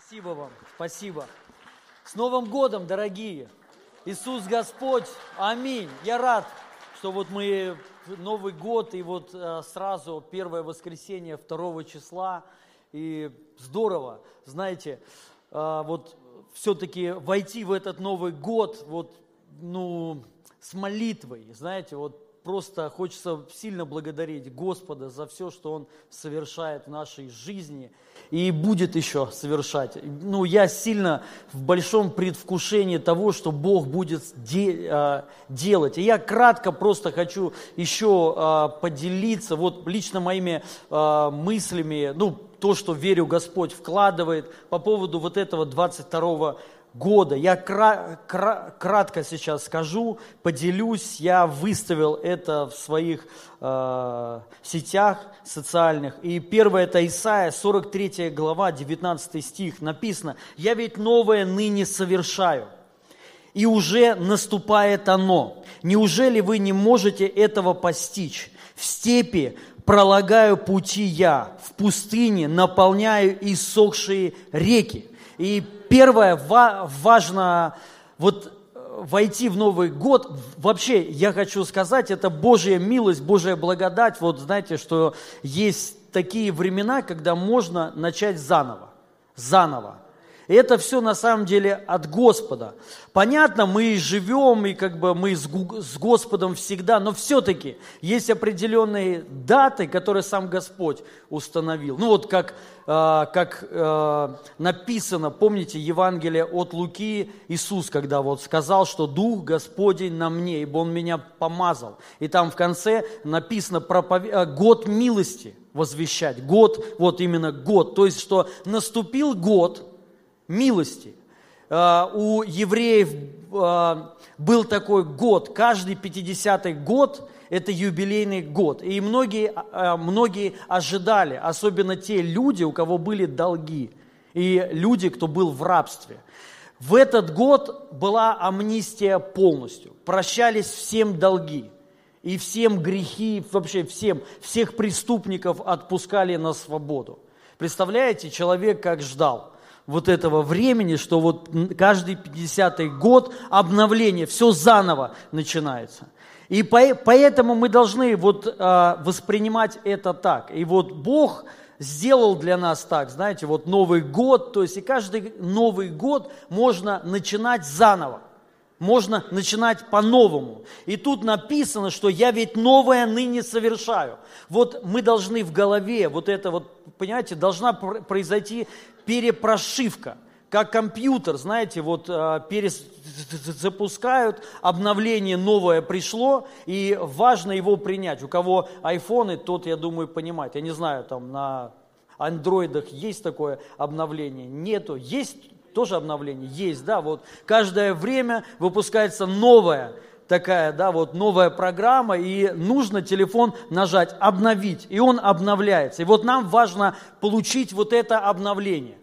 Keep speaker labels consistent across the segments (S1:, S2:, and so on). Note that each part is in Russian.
S1: Спасибо вам, спасибо. С Новым годом, дорогие! Иисус Господь, аминь. Я рад, что вот мы Новый год и вот э, сразу первое воскресенье второго числа. И здорово, знаете, э, вот все-таки войти в этот Новый год вот, ну, с молитвой, знаете, вот просто хочется сильно благодарить Господа за все, что Он совершает в нашей жизни и будет еще совершать. Ну, я сильно в большом предвкушении того, что Бог будет де, а, делать. И я кратко просто хочу еще а, поделиться вот лично моими а, мыслями, ну, то, что верю Господь вкладывает по поводу вот этого 22 года. Я кра- кра- кратко сейчас скажу, поделюсь. Я выставил это в своих э, сетях социальных. И первое это Исаия, 43 глава, 19 стих. Написано, «Я ведь новое ныне совершаю, и уже наступает оно. Неужели вы не можете этого постичь? В степи пролагаю пути я, в пустыне наполняю иссохшие реки». И первое, важно вот э, войти в Новый год, вообще я хочу сказать, это Божья милость, Божья благодать. Вот знаете, что есть такие времена, когда можно начать заново, заново. И это все на самом деле от Господа. Понятно, мы живем, и как бы мы с Господом всегда, но все-таки есть определенные даты, которые сам Господь установил. Ну вот как, э, как э, написано, помните Евангелие от Луки, Иисус, когда вот сказал, что Дух Господень на мне, ибо Он меня помазал. И там в конце написано проповед... Э, год милости возвещать. Год, вот именно год. То есть, что наступил год, милости. А, у евреев а, был такой год, каждый 50-й год – это юбилейный год. И многие, а, многие ожидали, особенно те люди, у кого были долги, и люди, кто был в рабстве. В этот год была амнистия полностью. Прощались всем долги. И всем грехи, вообще всем, всех преступников отпускали на свободу. Представляете, человек как ждал – вот этого времени, что вот каждый 50-й год обновление, все заново начинается. И поэтому мы должны вот а, воспринимать это так. И вот Бог сделал для нас так, знаете, вот Новый год, то есть и каждый Новый год можно начинать заново. Можно начинать по-новому. И тут написано, что я ведь новое ныне совершаю. Вот мы должны в голове, вот это вот, понимаете, должна произойти перепрошивка, как компьютер, знаете, вот э, перезапускают, обновление новое пришло, и важно его принять. У кого айфоны, тот, я думаю, понимает. Я не знаю, там на андроидах есть такое обновление? Нету. Есть тоже обновление? Есть, да, вот каждое время выпускается новое такая, да, вот новая программа, и нужно телефон нажать «Обновить», и он обновляется. И вот нам важно получить вот это обновление.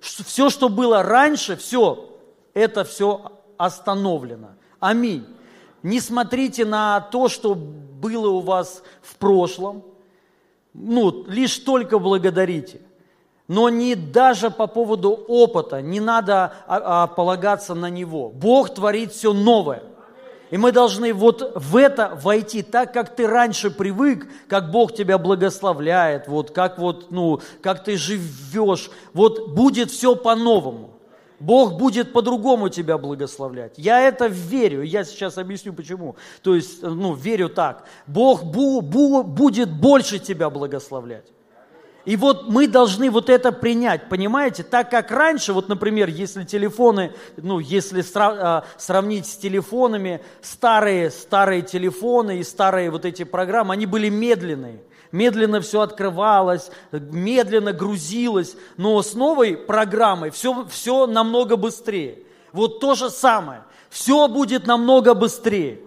S1: Все, что было раньше, все, это все остановлено. Аминь. Не смотрите на то, что было у вас в прошлом, ну, лишь только благодарите. Но не даже по поводу опыта, не надо а, а, полагаться на него. Бог творит все новое – и мы должны вот в это войти, так как ты раньше привык, как Бог тебя благословляет, вот как вот, ну, как ты живешь, вот будет все по-новому. Бог будет по-другому тебя благословлять. Я это верю, я сейчас объясню почему. То есть, ну, верю так. Бог бу, бу, будет больше тебя благословлять. И вот мы должны вот это принять, понимаете? Так как раньше, вот, например, если телефоны, ну, если а, сравнить с телефонами, старые, старые телефоны и старые вот эти программы, они были медленные. Медленно все открывалось, медленно грузилось, но с новой программой все, все намного быстрее. Вот то же самое. Все будет намного быстрее.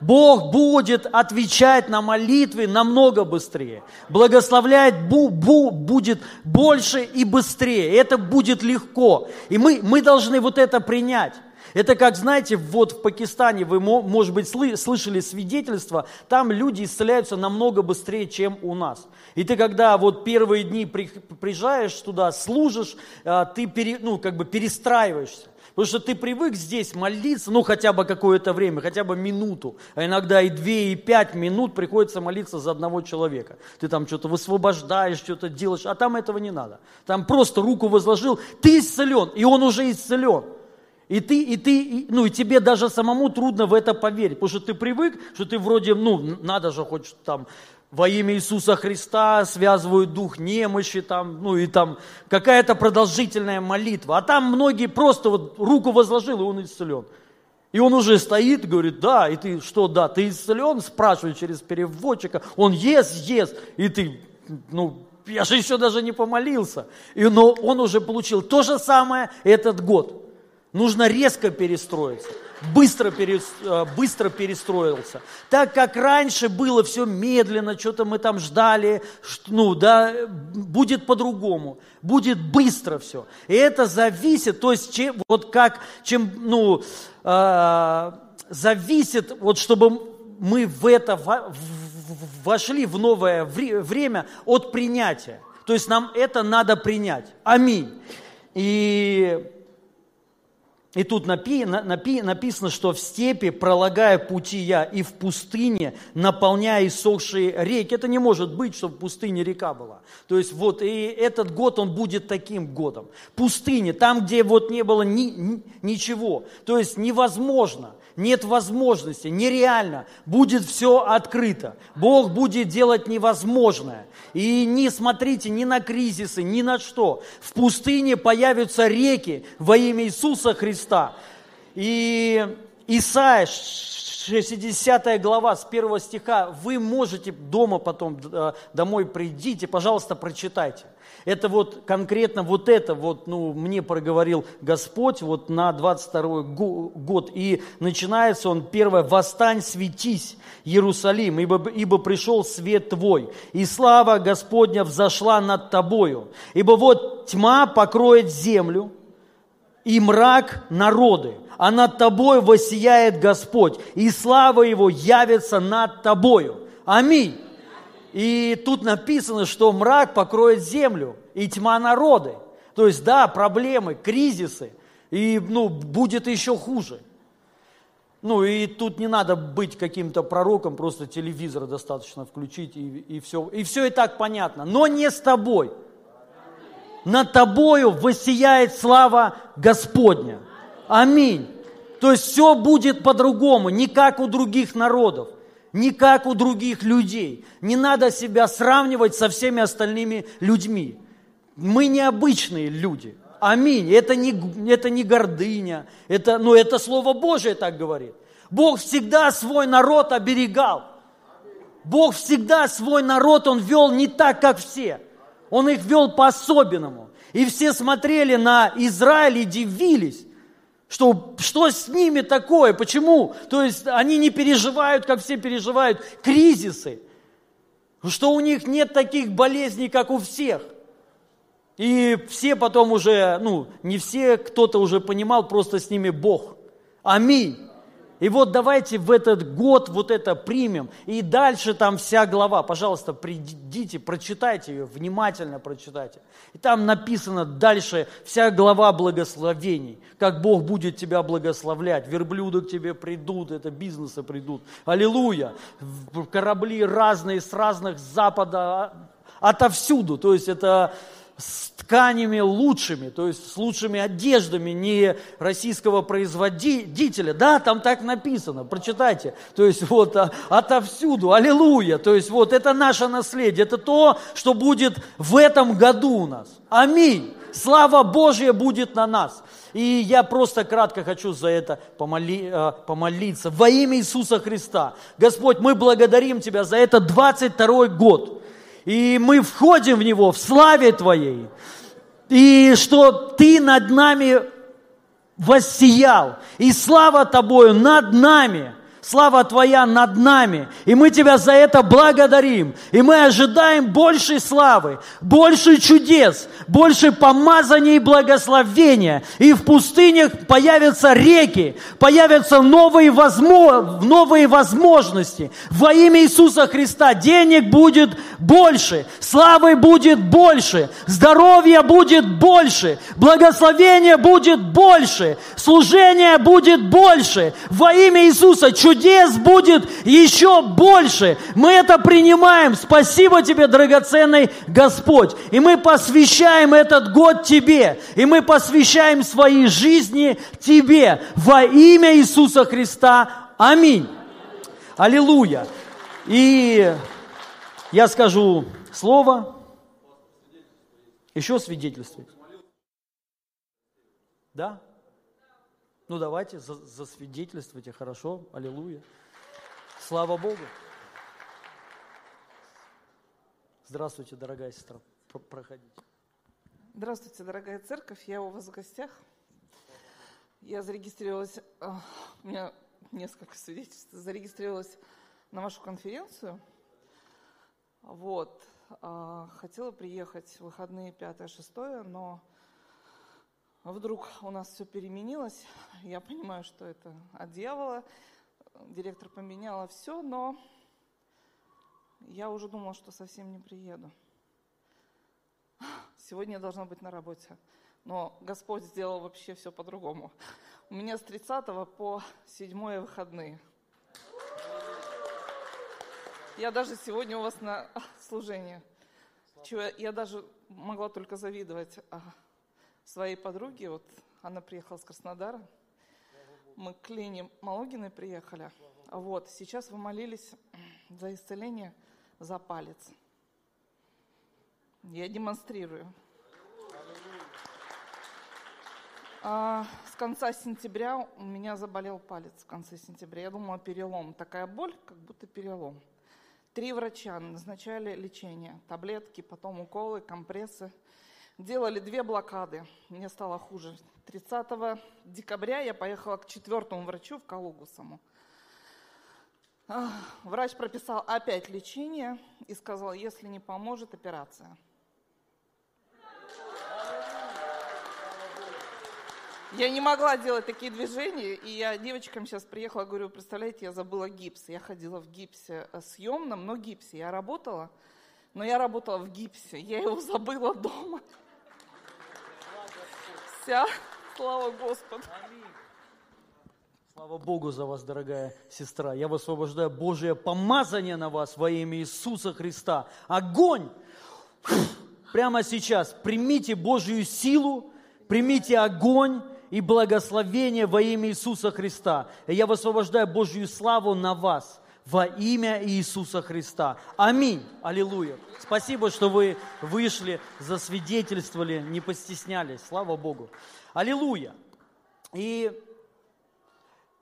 S1: Бог будет отвечать на молитвы намного быстрее. Благословлять бу, бу, будет больше и быстрее. Это будет легко. И мы, мы должны вот это принять. Это как, знаете, вот в Пакистане, вы, может быть, слышали свидетельства, там люди исцеляются намного быстрее, чем у нас. И ты, когда вот первые дни приезжаешь туда, служишь, а, ты пере, ну, как бы перестраиваешься. Потому что ты привык здесь молиться, ну, хотя бы какое-то время, хотя бы минуту, а иногда и две, и пять минут приходится молиться за одного человека. Ты там что-то высвобождаешь, что-то делаешь, а там этого не надо. Там просто руку возложил, ты исцелен, и он уже исцелен. И ты, и ты, и, ну и тебе даже самому трудно в это поверить, потому что ты привык, что ты вроде, ну, надо же хоть там во имя Иисуса Христа связывают дух немощи, там, ну и там какая-то продолжительная молитва. А там многие просто вот руку возложил, и он исцелен. И он уже стоит, говорит, да, и ты что, да, ты исцелен, спрашивает через переводчика, он ест, ест, и ты, ну, я же еще даже не помолился. И, но он уже получил то же самое этот год. Нужно резко перестроиться, быстро, перес, э, быстро перестроился. Так как раньше было все медленно, что-то мы там ждали, ну да, будет по-другому, будет быстро все. И это зависит, то есть чем, вот как, чем, ну, э, зависит, вот чтобы мы в это вошли в новое время от принятия. То есть нам это надо принять. Аминь. И и тут напи, напи, написано, что в степи, пролагая пути я, и в пустыне, наполняя иссохшие реки. Это не может быть, чтобы в пустыне река была. То есть вот и этот год, он будет таким годом. Пустыне, там, где вот не было ни, ни, ничего. То есть невозможно нет возможности, нереально, будет все открыто. Бог будет делать невозможное. И не смотрите ни на кризисы, ни на что. В пустыне появятся реки во имя Иисуса Христа. И Исаия, 60 глава, с 1 стиха, вы можете дома потом, э, домой придите, пожалуйста, прочитайте. Это вот конкретно вот это вот, ну, мне проговорил Господь вот на 22 год. И начинается он первое, «Восстань, светись, Иерусалим, ибо, ибо пришел свет твой, и слава Господня взошла над тобою. Ибо вот тьма покроет землю, и мрак народы, а над тобой воссияет Господь, и слава Его явится над тобою. Аминь. И тут написано, что мрак покроет землю и тьма народы. То есть, да, проблемы, кризисы, и ну, будет еще хуже. Ну и тут не надо быть каким-то пророком, просто телевизор достаточно включить, и, и, все, и все и так понятно. Но не с тобой. Над тобою воссияет слава Господня. Аминь. То есть все будет по-другому, не как у других народов не как у других людей. Не надо себя сравнивать со всеми остальными людьми. Мы необычные люди. Аминь. Это не, это не гордыня. Это, ну, это Слово Божие так говорит. Бог всегда свой народ оберегал. Бог всегда свой народ, Он вел не так, как все. Он их вел по-особенному. И все смотрели на Израиль и дивились что, что с ними такое, почему? То есть они не переживают, как все переживают, кризисы, что у них нет таких болезней, как у всех. И все потом уже, ну, не все, кто-то уже понимал, просто с ними Бог. Аминь. И вот давайте в этот год вот это примем. И дальше там вся глава. Пожалуйста, придите, прочитайте ее, внимательно прочитайте. И там написано дальше вся глава благословений. Как Бог будет тебя благословлять. Верблюды к тебе придут, это бизнесы придут. Аллилуйя. Корабли разные, с разных запада, отовсюду. То есть это с тканями лучшими, то есть с лучшими одеждами не российского производителя. Да, там так написано, прочитайте. То есть вот а, отовсюду, аллилуйя. То есть вот это наше наследие, это то, что будет в этом году у нас. Аминь. Слава Божья будет на нас. И я просто кратко хочу за это помоли, э, помолиться. Во имя Иисуса Христа. Господь, мы благодарим Тебя за это 22 год и мы входим в него в славе Твоей, и что Ты над нами воссиял, и слава Тобою над нами, Слава Твоя над нами. И мы Тебя за это благодарим. И мы ожидаем большей славы, больше чудес, больше помазания и благословения. И в пустынях появятся реки, появятся новые, возможно, новые возможности. Во имя Иисуса Христа денег будет больше, славы будет больше, здоровья будет больше, благословения будет больше, служения будет больше. Во имя Иисуса чудес будет еще больше. Мы это принимаем. Спасибо тебе, драгоценный Господь. И мы посвящаем этот год тебе. И мы посвящаем свои жизни тебе. Во имя Иисуса Христа. Аминь. Аллилуйя. И я скажу слово. Еще свидетельствовать. Да? Ну давайте, засвидетельствуйте, хорошо, аллилуйя. Слава Богу. Здравствуйте, дорогая сестра, проходите.
S2: Здравствуйте, дорогая церковь, я у вас в гостях. Я зарегистрировалась, а, у меня несколько свидетельств, зарегистрировалась на вашу конференцию. Вот, а, хотела приехать в выходные 5-6, но вдруг у нас все переменилось. Я понимаю, что это от дьявола. Директор поменяла все, но я уже думала, что совсем не приеду. Сегодня я должна быть на работе. Но Господь сделал вообще все по-другому. У меня с 30 по 7 выходные. Я даже сегодня у вас на служении. Чего я даже могла только завидовать своей подруге, вот она приехала с Краснодара, мы к Лене Малогиной приехали, вот, сейчас вы молились за исцеление за палец. Я демонстрирую. А, с конца сентября у меня заболел палец в конце сентября. Я думала, перелом. Такая боль, как будто перелом. Три врача назначали лечение. Таблетки, потом уколы, компрессы делали две блокады. Мне стало хуже. 30 декабря я поехала к четвертому врачу в Калугу саму. Врач прописал опять лечение и сказал, если не поможет, операция. Я не могла делать такие движения, и я девочкам сейчас приехала, говорю, представляете, я забыла гипс. Я ходила в гипсе э, съемном, но гипсе. Я работала, но я работала в гипсе. Я его забыла дома вся. Слава Господу.
S1: Слава Богу за вас, дорогая сестра. Я высвобождаю Божие помазание на вас во имя Иисуса Христа. Огонь! Прямо сейчас примите Божью силу, примите огонь и благословение во имя Иисуса Христа. И я высвобождаю Божью славу на вас во имя Иисуса Христа. Аминь. Аллилуйя. Спасибо, что вы вышли, засвидетельствовали, не постеснялись. Слава Богу. Аллилуйя. И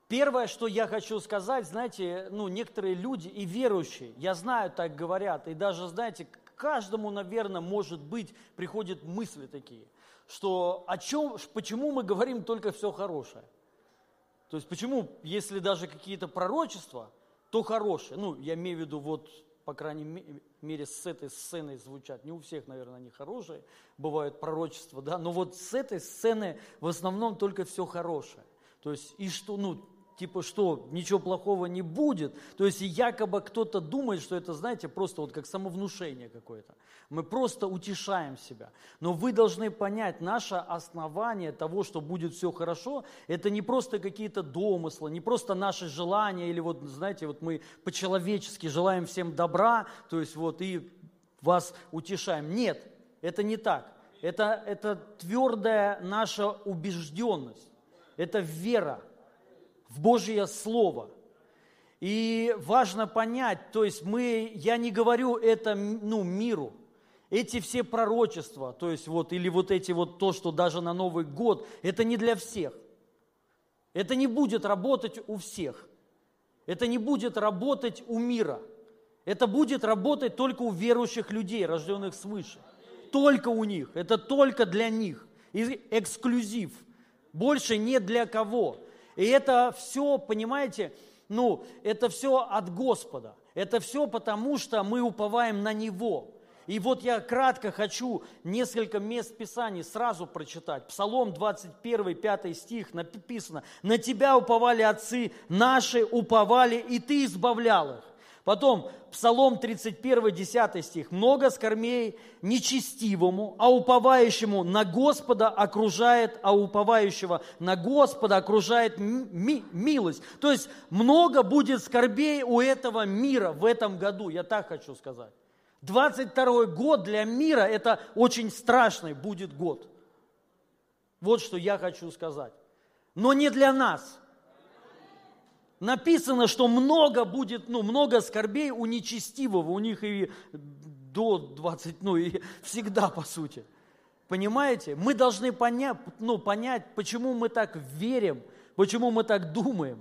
S1: первое, что я хочу сказать, знаете, ну, некоторые люди и верующие, я знаю, так говорят, и даже, знаете, каждому, наверное, может быть, приходят мысли такие, что о чем, почему мы говорим только все хорошее. То есть почему, если даже какие-то пророчества, то хорошее. Ну, я имею в виду, вот, по крайней мере, с этой сцены звучат. Не у всех, наверное, они хорошие, бывают пророчества, да, но вот с этой сцены в основном только все хорошее. То есть, и что, ну, типа что, ничего плохого не будет. То есть якобы кто-то думает, что это, знаете, просто вот как самовнушение какое-то. Мы просто утешаем себя. Но вы должны понять, наше основание того, что будет все хорошо, это не просто какие-то домыслы, не просто наши желания, или вот, знаете, вот мы по-человечески желаем всем добра, то есть вот и вас утешаем. Нет, это не так. Это, это твердая наша убежденность, это вера в Божье Слово. И важно понять, то есть мы, я не говорю это ну, миру, эти все пророчества, то есть вот, или вот эти вот то, что даже на Новый год, это не для всех. Это не будет работать у всех. Это не будет работать у мира. Это будет работать только у верующих людей, рожденных свыше. Только у них. Это только для них. И эксклюзив. Больше не для кого. И это все, понимаете, ну, это все от Господа. Это все потому, что мы уповаем на Него. И вот я кратко хочу несколько мест Писаний сразу прочитать. Псалом 21, 5 стих написано. «На Тебя уповали отцы наши, уповали, и Ты избавлял их». Потом Псалом 31, 10 стих. «Много скормей нечестивому, а уповающему на Господа окружает, а уповающего на Господа окружает ми- милость». То есть много будет скорбей у этого мира в этом году, я так хочу сказать. 22 год для мира – это очень страшный будет год. Вот что я хочу сказать. Но не для нас. Написано, что много будет, ну, много скорбей у нечестивого, у них и до 20, ну, и всегда, по сути. Понимаете? Мы должны понять, ну, понять, почему мы так верим, почему мы так думаем.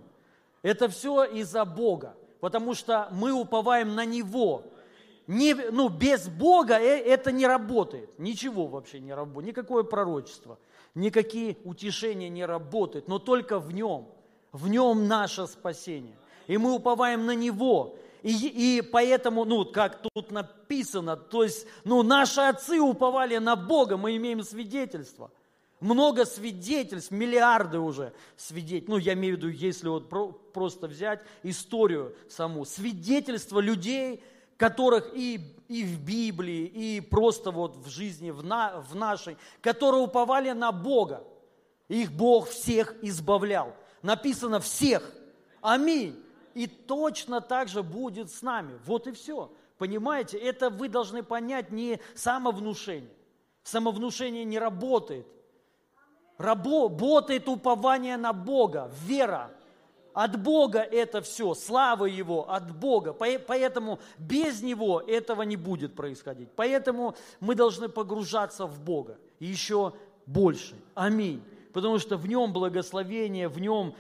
S1: Это все из-за Бога, потому что мы уповаем на Него – не, ну, без Бога э, это не работает. Ничего вообще не работает. Никакое пророчество, никакие утешения не работают. Но только в Нем. В Нем наше спасение. И мы уповаем на Него. И, и поэтому, ну, как тут написано, то есть, ну, наши отцы уповали на Бога, мы имеем свидетельство. Много свидетельств, миллиарды уже свидетельств. Ну, я имею в виду, если вот про, просто взять историю саму. Свидетельства людей, которых и, и в Библии, и просто вот в жизни, в, на, в нашей, которые уповали на Бога. Их Бог всех избавлял. Написано всех. Аминь. И точно так же будет с нами. Вот и все. Понимаете, это вы должны понять не самовнушение. Самовнушение не работает. Работает упование на Бога, вера. От Бога это все, слава Его от Бога. Поэтому без Него этого не будет происходить. Поэтому мы должны погружаться в Бога еще больше. Аминь. Потому что в Нем благословение, в Нем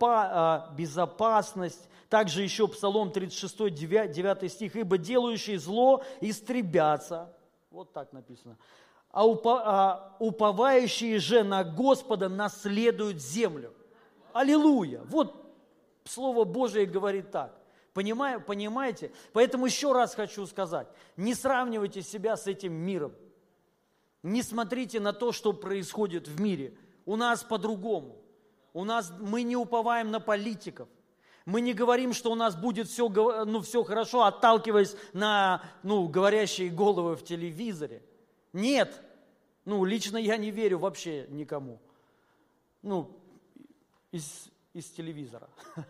S1: а, безопасность. Также еще Псалом 36, 9 стих. «Ибо делающие зло истребятся». Вот так написано. А, а уповающие же на Господа наследуют землю. Аллилуйя! Вот Слово Божие говорит так. Понимаю, понимаете? Поэтому еще раз хочу сказать, не сравнивайте себя с этим миром. Не смотрите на то, что происходит в мире. У нас по-другому. У нас, мы не уповаем на политиков. Мы не говорим, что у нас будет все, ну, все хорошо, отталкиваясь на ну, говорящие головы в телевизоре. Нет. Ну, лично я не верю вообще никому. Ну, из, из телевизора.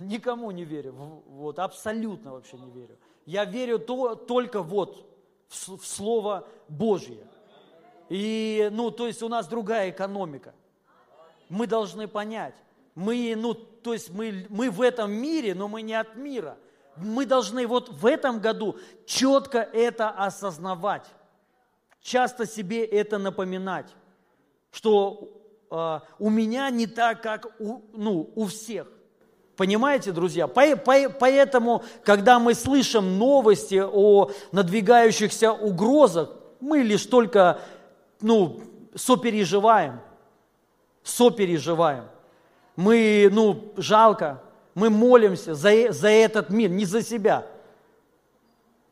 S1: Никому не верю, вот, абсолютно вообще не верю. Я верю то, только вот в, Слово Божье. И, ну, то есть у нас другая экономика. Мы должны понять. Мы, ну, то есть мы, мы в этом мире, но мы не от мира. Мы должны вот в этом году четко это осознавать. Часто себе это напоминать, что а, у меня не так, как у, ну, у всех. Понимаете, друзья? Поэтому, когда мы слышим новости о надвигающихся угрозах, мы лишь только ну, сопереживаем. Сопереживаем. Мы, ну, жалко, мы молимся за, за этот мир, не за себя,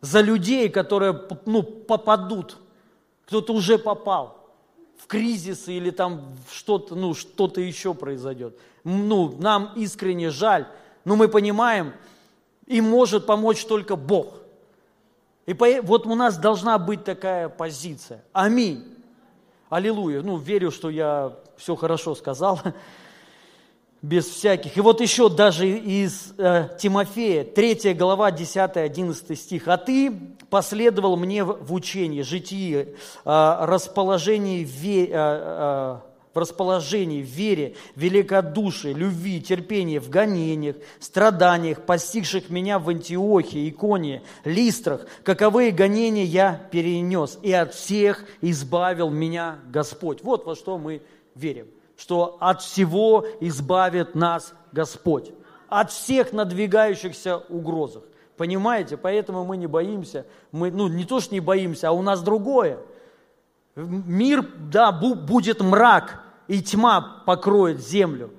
S1: за людей, которые ну, попадут. Кто-то уже попал в кризисы или там что-то, ну, что-то еще произойдет. Ну, нам искренне жаль, но мы понимаем, им может помочь только Бог. И вот у нас должна быть такая позиция. Аминь. Аллилуйя. Ну, верю, что я все хорошо сказал без всяких. И вот еще даже из э, Тимофея, 3 глава, 10-11 стих. «А ты последовал мне в учении, житии, э, расположении, ве, э, э, расположении, в вере, великодушии, любви, терпении, в гонениях, страданиях, постигших меня в Антиохии, Иконии, Листрах, каковые гонения я перенес, и от всех избавил меня Господь». Вот во что мы верим что от всего избавит нас Господь. От всех надвигающихся угрозах. Понимаете? Поэтому мы не боимся. Мы, ну, не то, что не боимся, а у нас другое. Мир, да, будет мрак, и тьма покроет землю.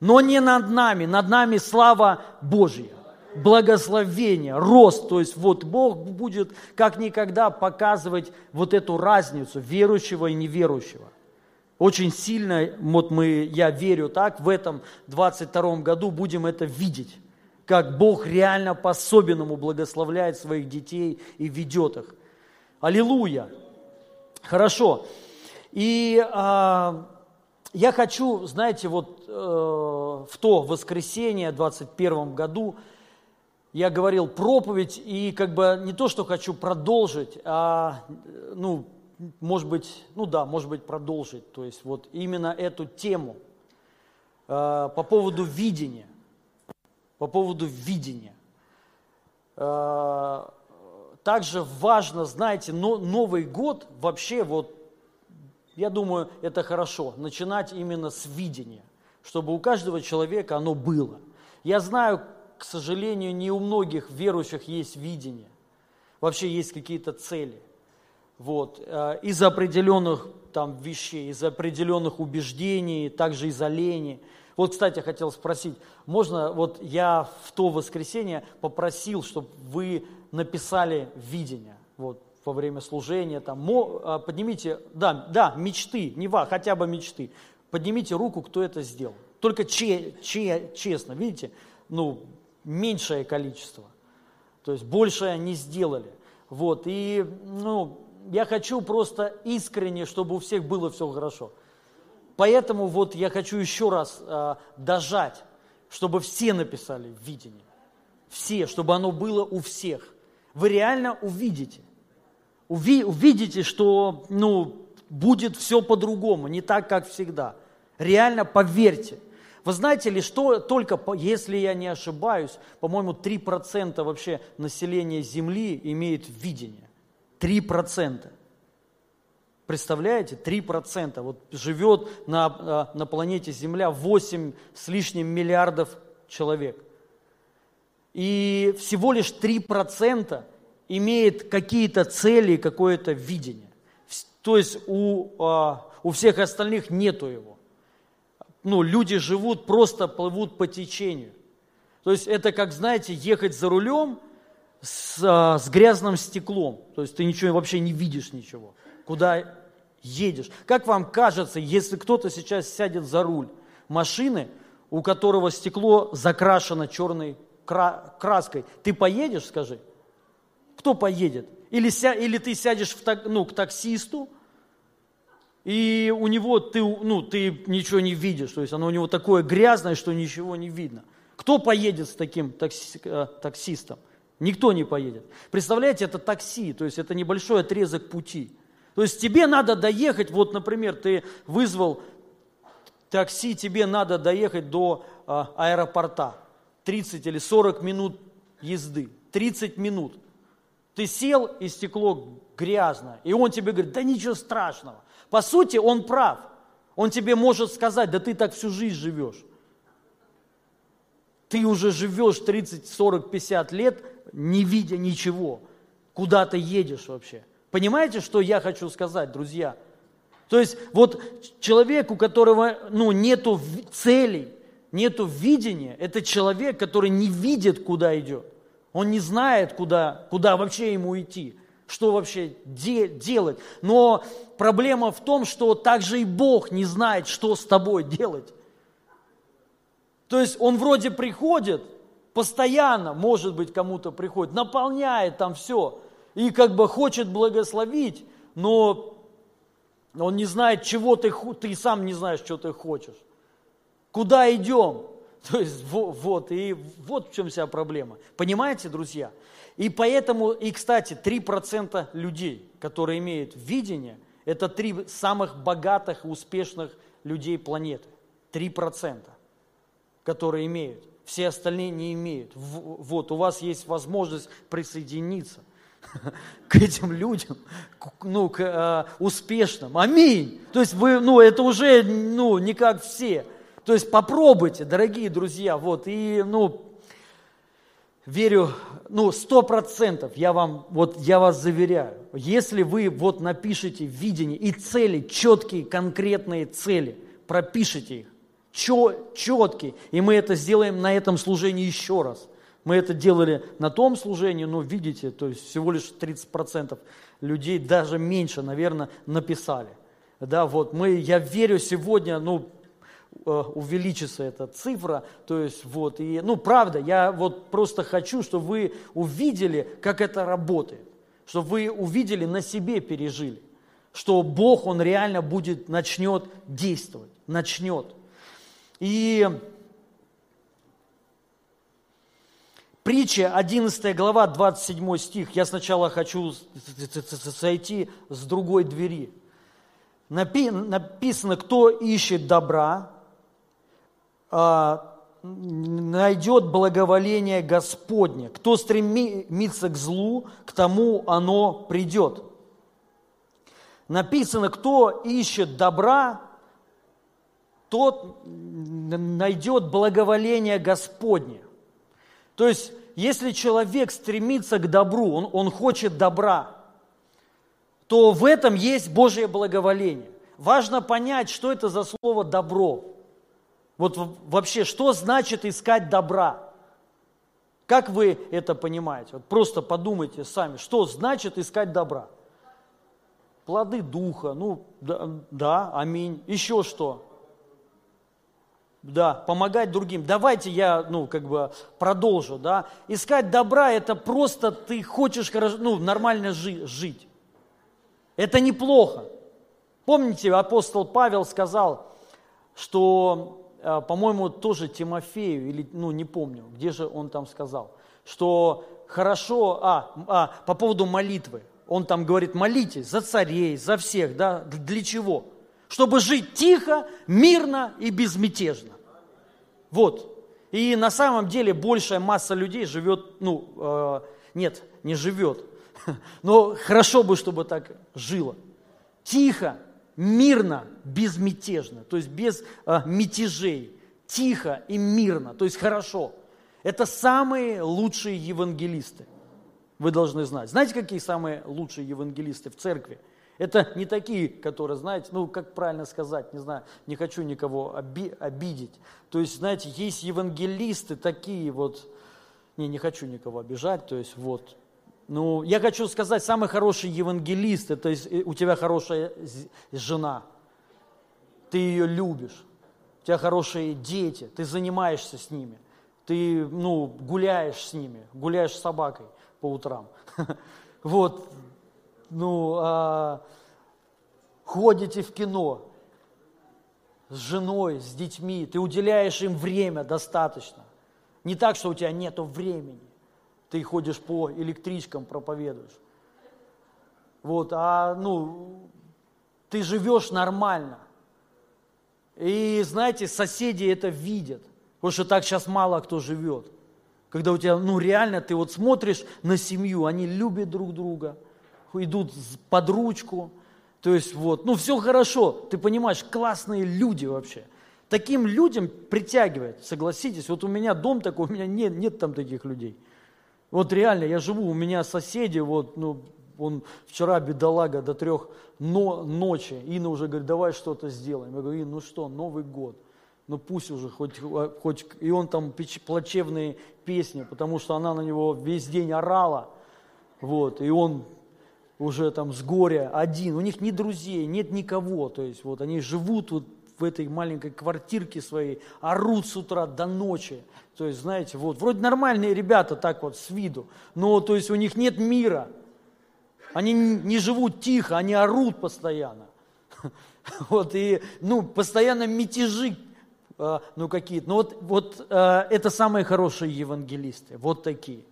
S1: Но не над нами, над нами слава Божья, благословение, рост. То есть вот Бог будет как никогда показывать вот эту разницу верующего и неверующего. Очень сильно, вот мы, я верю так, в этом 22 году будем это видеть, как Бог реально по-особенному благословляет своих детей и ведет их. Аллилуйя! Хорошо. И а, я хочу, знаете, вот э, в то воскресенье, в 21 году, я говорил проповедь, и как бы не то, что хочу продолжить, а, ну, может быть, ну да, может быть, продолжить, то есть вот именно эту тему э, по поводу видения, по поводу видения. Э, также важно, знаете, но, Новый год вообще вот я думаю, это хорошо, начинать именно с видения, чтобы у каждого человека оно было. Я знаю, к сожалению, не у многих верующих есть видение, вообще есть какие-то цели. Вот, э, из определенных там вещей, из определенных убеждений, также из-за лени. Вот, кстати, хотел спросить, можно, вот я в то воскресенье попросил, чтобы вы написали видение. Вот, во время служения, там, а, поднимите, да, да, мечты, не ва, хотя бы мечты, поднимите руку, кто это сделал. Только че, че, честно, видите, ну, меньшее количество, то есть большее не сделали. Вот, и, ну, я хочу просто искренне, чтобы у всех было все хорошо. Поэтому вот я хочу еще раз э, дожать, чтобы все написали видение. Все, чтобы оно было у всех. Вы реально увидите уви, увидите, что ну, будет все по-другому, не так, как всегда. Реально поверьте. Вы знаете ли, что только, если я не ошибаюсь, по-моему, 3% вообще населения Земли имеет видение. 3%. Представляете? 3%. Вот живет на, а, на планете Земля 8 с лишним миллиардов человек. И всего лишь 3% имеет какие-то цели, какое-то видение. То есть у, а, у всех остальных нету его. Ну, люди живут, просто плывут по течению. То есть это как, знаете, ехать за рулем с, а, с грязным стеклом. То есть ты ничего вообще не видишь ничего. Куда едешь. Как вам кажется, если кто-то сейчас сядет за руль машины, у которого стекло закрашено черной краской, ты поедешь, скажи? Кто поедет? Или, ся, или ты сядешь в, ну, к таксисту, и у него ты, ну, ты ничего не видишь, то есть оно у него такое грязное, что ничего не видно. Кто поедет с таким такси, э, таксистом? Никто не поедет. Представляете, это такси, то есть это небольшой отрезок пути. То есть тебе надо доехать, вот, например, ты вызвал такси, тебе надо доехать до э, аэропорта. 30 или 40 минут езды. 30 минут. Ты сел, и стекло грязно. И он тебе говорит, да ничего страшного. По сути, он прав. Он тебе может сказать, да ты так всю жизнь живешь. Ты уже живешь 30, 40, 50 лет, не видя ничего. Куда ты едешь вообще? Понимаете, что я хочу сказать, друзья? То есть вот человек, у которого ну, нету целей, нету видения, это человек, который не видит, куда идет. Он не знает, куда, куда вообще ему идти, что вообще де, делать. Но проблема в том, что также и Бог не знает, что с тобой делать. То есть он вроде приходит, постоянно, может быть, кому-то приходит, наполняет там все, и как бы хочет благословить, но он не знает, чего ты, ты сам не знаешь, что ты хочешь. Куда идем? То есть вот, и вот в чем вся проблема. Понимаете, друзья? И поэтому, и кстати, 3% людей, которые имеют видение, это три самых богатых и успешных людей планеты. 3%, которые имеют. Все остальные не имеют. Вот, у вас есть возможность присоединиться к этим людям, ну, к э, успешным. Аминь. То есть вы, ну, это уже, ну, не как все. То есть попробуйте, дорогие друзья, вот, и, ну, верю, ну, сто процентов, я вам, вот, я вас заверяю, если вы вот напишите видение и цели, четкие, конкретные цели, пропишите их, четкий. И мы это сделаем на этом служении еще раз. Мы это делали на том служении, но видите, то есть всего лишь 30% людей, даже меньше, наверное, написали. Да, вот мы, я верю сегодня, ну, увеличится эта цифра, то есть вот, и, ну, правда, я вот просто хочу, чтобы вы увидели, как это работает, чтобы вы увидели, на себе пережили, что Бог, Он реально будет, начнет действовать, начнет. И Притча, 11 глава, 27 стих. Я сначала хочу сойти с другой двери. Написано, кто ищет добра, найдет благоволение Господне. Кто стремится к злу, к тому оно придет. Написано, кто ищет добра, тот найдет благоволение Господне. То есть, если человек стремится к добру, он, он хочет добра, то в этом есть Божье благоволение. Важно понять, что это за слово «добро». Вот вообще, что значит искать добра? Как вы это понимаете? Вот просто подумайте сами, что значит искать добра? Плоды духа, ну да, да аминь. Еще что? да, помогать другим. Давайте я, ну, как бы продолжу, да. Искать добра – это просто ты хочешь ну, нормально жи- жить. Это неплохо. Помните, апостол Павел сказал, что, по-моему, тоже Тимофею, или, ну, не помню, где же он там сказал, что хорошо, а, а по поводу молитвы, он там говорит, молитесь за царей, за всех, да, для чего? чтобы жить тихо, мирно и безмятежно. Вот. И на самом деле большая масса людей живет, ну, э, нет, не живет, но хорошо бы, чтобы так жило. Тихо, мирно, безмятежно, то есть без э, мятежей, тихо и мирно, то есть хорошо. Это самые лучшие евангелисты. Вы должны знать. Знаете, какие самые лучшие евангелисты в церкви? Это не такие, которые, знаете, ну, как правильно сказать, не знаю, не хочу никого оби обидеть. То есть, знаете, есть евангелисты такие вот, не, не хочу никого обижать, то есть вот. Ну, я хочу сказать, самый хороший евангелист, это у тебя хорошая жена, ты ее любишь, у тебя хорошие дети, ты занимаешься с ними, ты, ну, гуляешь с ними, гуляешь с собакой по утрам. Вот, ну, а, ходите в кино с женой, с детьми, ты уделяешь им время достаточно. Не так, что у тебя нет времени, ты ходишь по электричкам, проповедуешь. Вот, а, ну, ты живешь нормально. И, знаете, соседи это видят, потому что так сейчас мало кто живет. Когда у тебя, ну, реально, ты вот смотришь на семью, они любят друг друга – идут под ручку. То есть вот, ну все хорошо, ты понимаешь, классные люди вообще. Таким людям притягивает, согласитесь. Вот у меня дом такой, у меня нет, нет там таких людей. Вот реально, я живу, у меня соседи, вот, ну, он вчера, бедолага, до трех но, ночи, Инна уже говорит, давай что-то сделаем. Я говорю, Инна, ну что, Новый год, ну пусть уже хоть, хоть, и он там плачевные песни, потому что она на него весь день орала, вот, и он уже там с горя один, у них ни друзей, нет никого, то есть вот они живут вот в этой маленькой квартирке своей, орут с утра до ночи, то есть знаете, вот вроде нормальные ребята так вот с виду, но то есть у них нет мира, они не живут тихо, они орут постоянно, вот и ну постоянно мятежи а, ну какие-то, ну вот, вот а, это самые хорошие евангелисты, вот такие.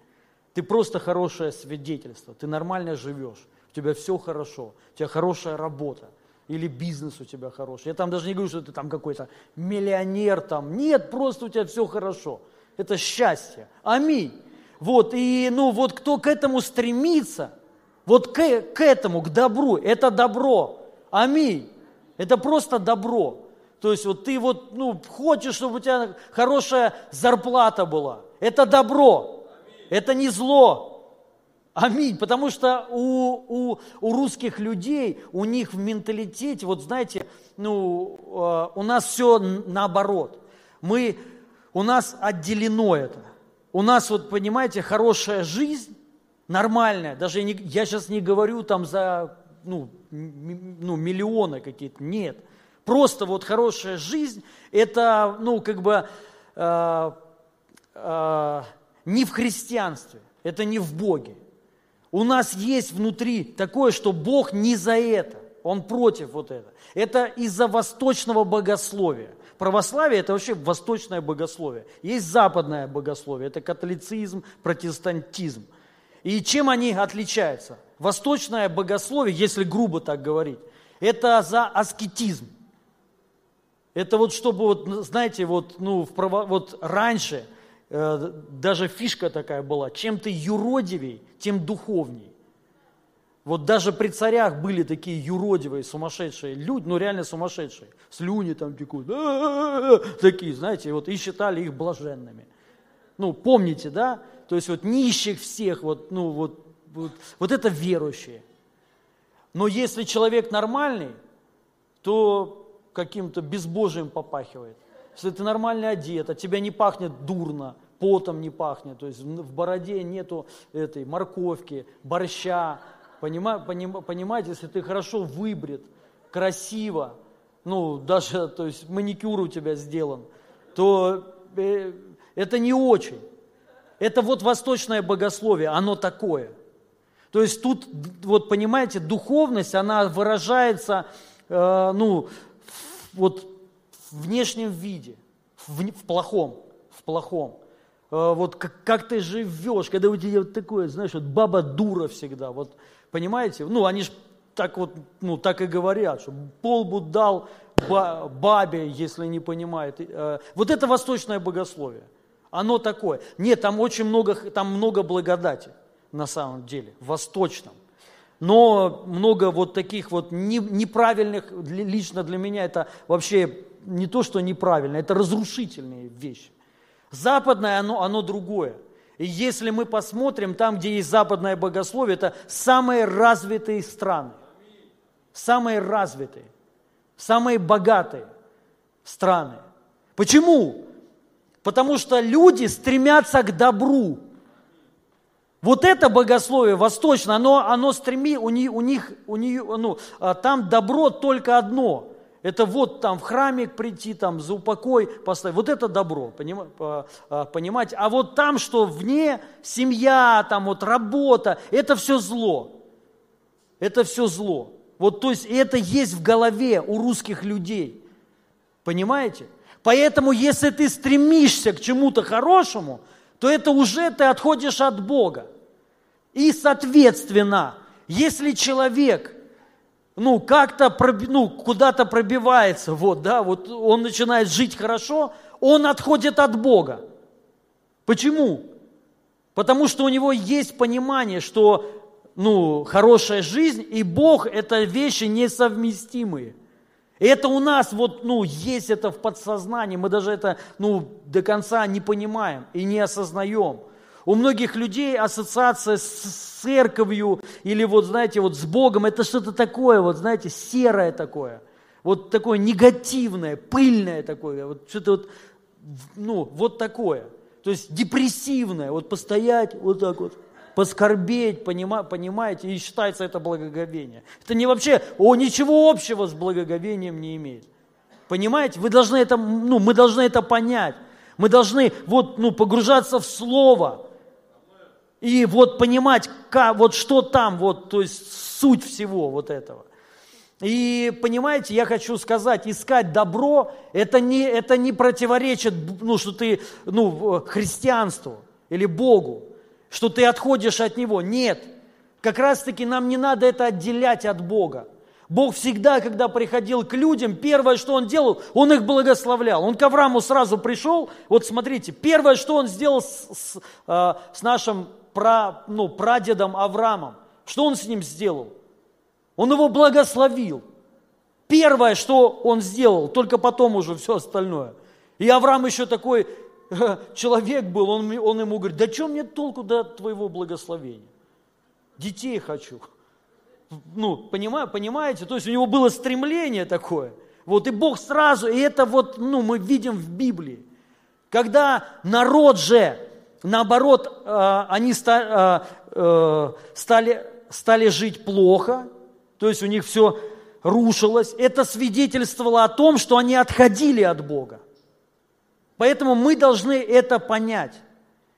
S1: Ты просто хорошее свидетельство, ты нормально живешь тебя все хорошо, у тебя хорошая работа, или бизнес у тебя хороший. Я там даже не говорю, что ты там какой-то миллионер там. Нет, просто у тебя все хорошо. Это счастье. Аминь. Вот, и ну вот кто к этому стремится, вот к, к этому, к добру, это добро. Аминь. Это просто добро. То есть вот ты вот, ну, хочешь, чтобы у тебя хорошая зарплата была. Это добро. Это не зло. Аминь. Потому что у, у, у русских людей, у них в менталитете, вот знаете, ну, э, у нас все наоборот. Мы, у нас отделено это. У нас, вот понимаете, хорошая жизнь, нормальная. Даже я, не, я сейчас не говорю там за ну, ну, миллионы какие-то. Нет. Просто вот хорошая жизнь, это, ну, как бы, э, э, не в христианстве, это не в Боге. У нас есть внутри такое, что Бог не за это, Он против вот этого. Это из-за восточного богословия. Православие – это вообще восточное богословие. Есть западное богословие, это католицизм, протестантизм. И чем они отличаются? Восточное богословие, если грубо так говорить, это за аскетизм. Это вот чтобы, вот, знаете, вот, ну, в право, вот раньше даже фишка такая была, чем ты юродивей, тем духовней. Вот даже при царях были такие юродивые, сумасшедшие люди, ну реально сумасшедшие, слюни там текут, такие, знаете, вот и считали их блаженными. Ну, помните, да? То есть вот нищих всех, вот, ну, вот, вот, вот это верующие. Но если человек нормальный, то каким-то безбожием попахивает. Если ты нормально одет, от тебя не пахнет дурно, потом не пахнет, то есть в бороде нету этой морковки, борща, Понима, поним, понимаете, если ты хорошо выбрит, красиво, ну, даже, то есть маникюр у тебя сделан, то э, это не очень. Это вот восточное богословие, оно такое. То есть тут, вот понимаете, духовность, она выражается, э, ну, вот внешнем виде, в, в плохом, в плохом. Э, вот как, как ты живешь, когда у тебя вот такое, знаешь, вот баба дура всегда, вот понимаете? Ну, они же так вот, ну, так и говорят, что полбу дал бабе, если не понимает. Э, вот это восточное богословие. Оно такое. Нет, там очень много, там много благодати на самом деле, в восточном но много вот таких вот неправильных, лично для меня это вообще не то, что неправильно, это разрушительные вещи. Западное, оно, оно другое. И если мы посмотрим, там, где есть западное богословие, это самые развитые страны. Самые развитые, самые богатые страны. Почему? Потому что люди стремятся к добру, вот это богословие восточное, оно, оно них, у них, у них ну, а, там добро только одно. Это вот там в храме прийти, там за упокой поставить. Вот это добро, а, понимаете? А вот там, что вне, семья, там вот работа, это все зло. Это все зло. Вот то есть это есть в голове у русских людей. Понимаете? Поэтому если ты стремишься к чему-то хорошему, то это уже ты отходишь от Бога. И, соответственно, если человек, ну, как-то, ну, куда-то пробивается, вот, да, вот он начинает жить хорошо, он отходит от Бога. Почему? Потому что у него есть понимание, что, ну, хорошая жизнь и Бог – это вещи несовместимые. И это у нас вот, ну, есть это в подсознании, мы даже это, ну, до конца не понимаем и не осознаем. У многих людей ассоциация с церковью или вот, знаете, вот с Богом, это что-то такое, вот, знаете, серое такое, вот такое негативное, пыльное такое, вот что-то вот, ну, вот такое. То есть депрессивное, вот постоять вот так вот, поскорбеть, понимаете, и считается это благоговение. Это не вообще, о, ничего общего с благоговением не имеет. Понимаете, вы должны это, ну, мы должны это понять. Мы должны вот, ну, погружаться в Слово, и вот понимать, как, вот что там, вот, то есть суть всего вот этого. И понимаете, я хочу сказать, искать добро, это не, это не противоречит, ну, что ты, ну, христианству или Богу, что ты отходишь от Него. Нет, как раз-таки нам не надо это отделять от Бога. Бог всегда, когда приходил к людям, первое, что Он делал, Он их благословлял. Он к Аврааму сразу пришел, вот смотрите, первое, что Он сделал с, с, э, с нашим пра, ну, прадедом Авраамом. Что он с ним сделал? Он его благословил. Первое, что он сделал, только потом уже все остальное. И Авраам еще такой человек был, он, он ему говорит, да что мне толку до твоего благословения? детей хочу. Ну, понимаю, понимаете? То есть у него было стремление такое. Вот, и Бог сразу, и это вот, ну, мы видим в Библии. Когда народ же, наоборот, э, они э, э, стали, стали жить плохо, то есть у них все рушилось, это свидетельствовало о том, что они отходили от Бога. Поэтому мы должны это понять.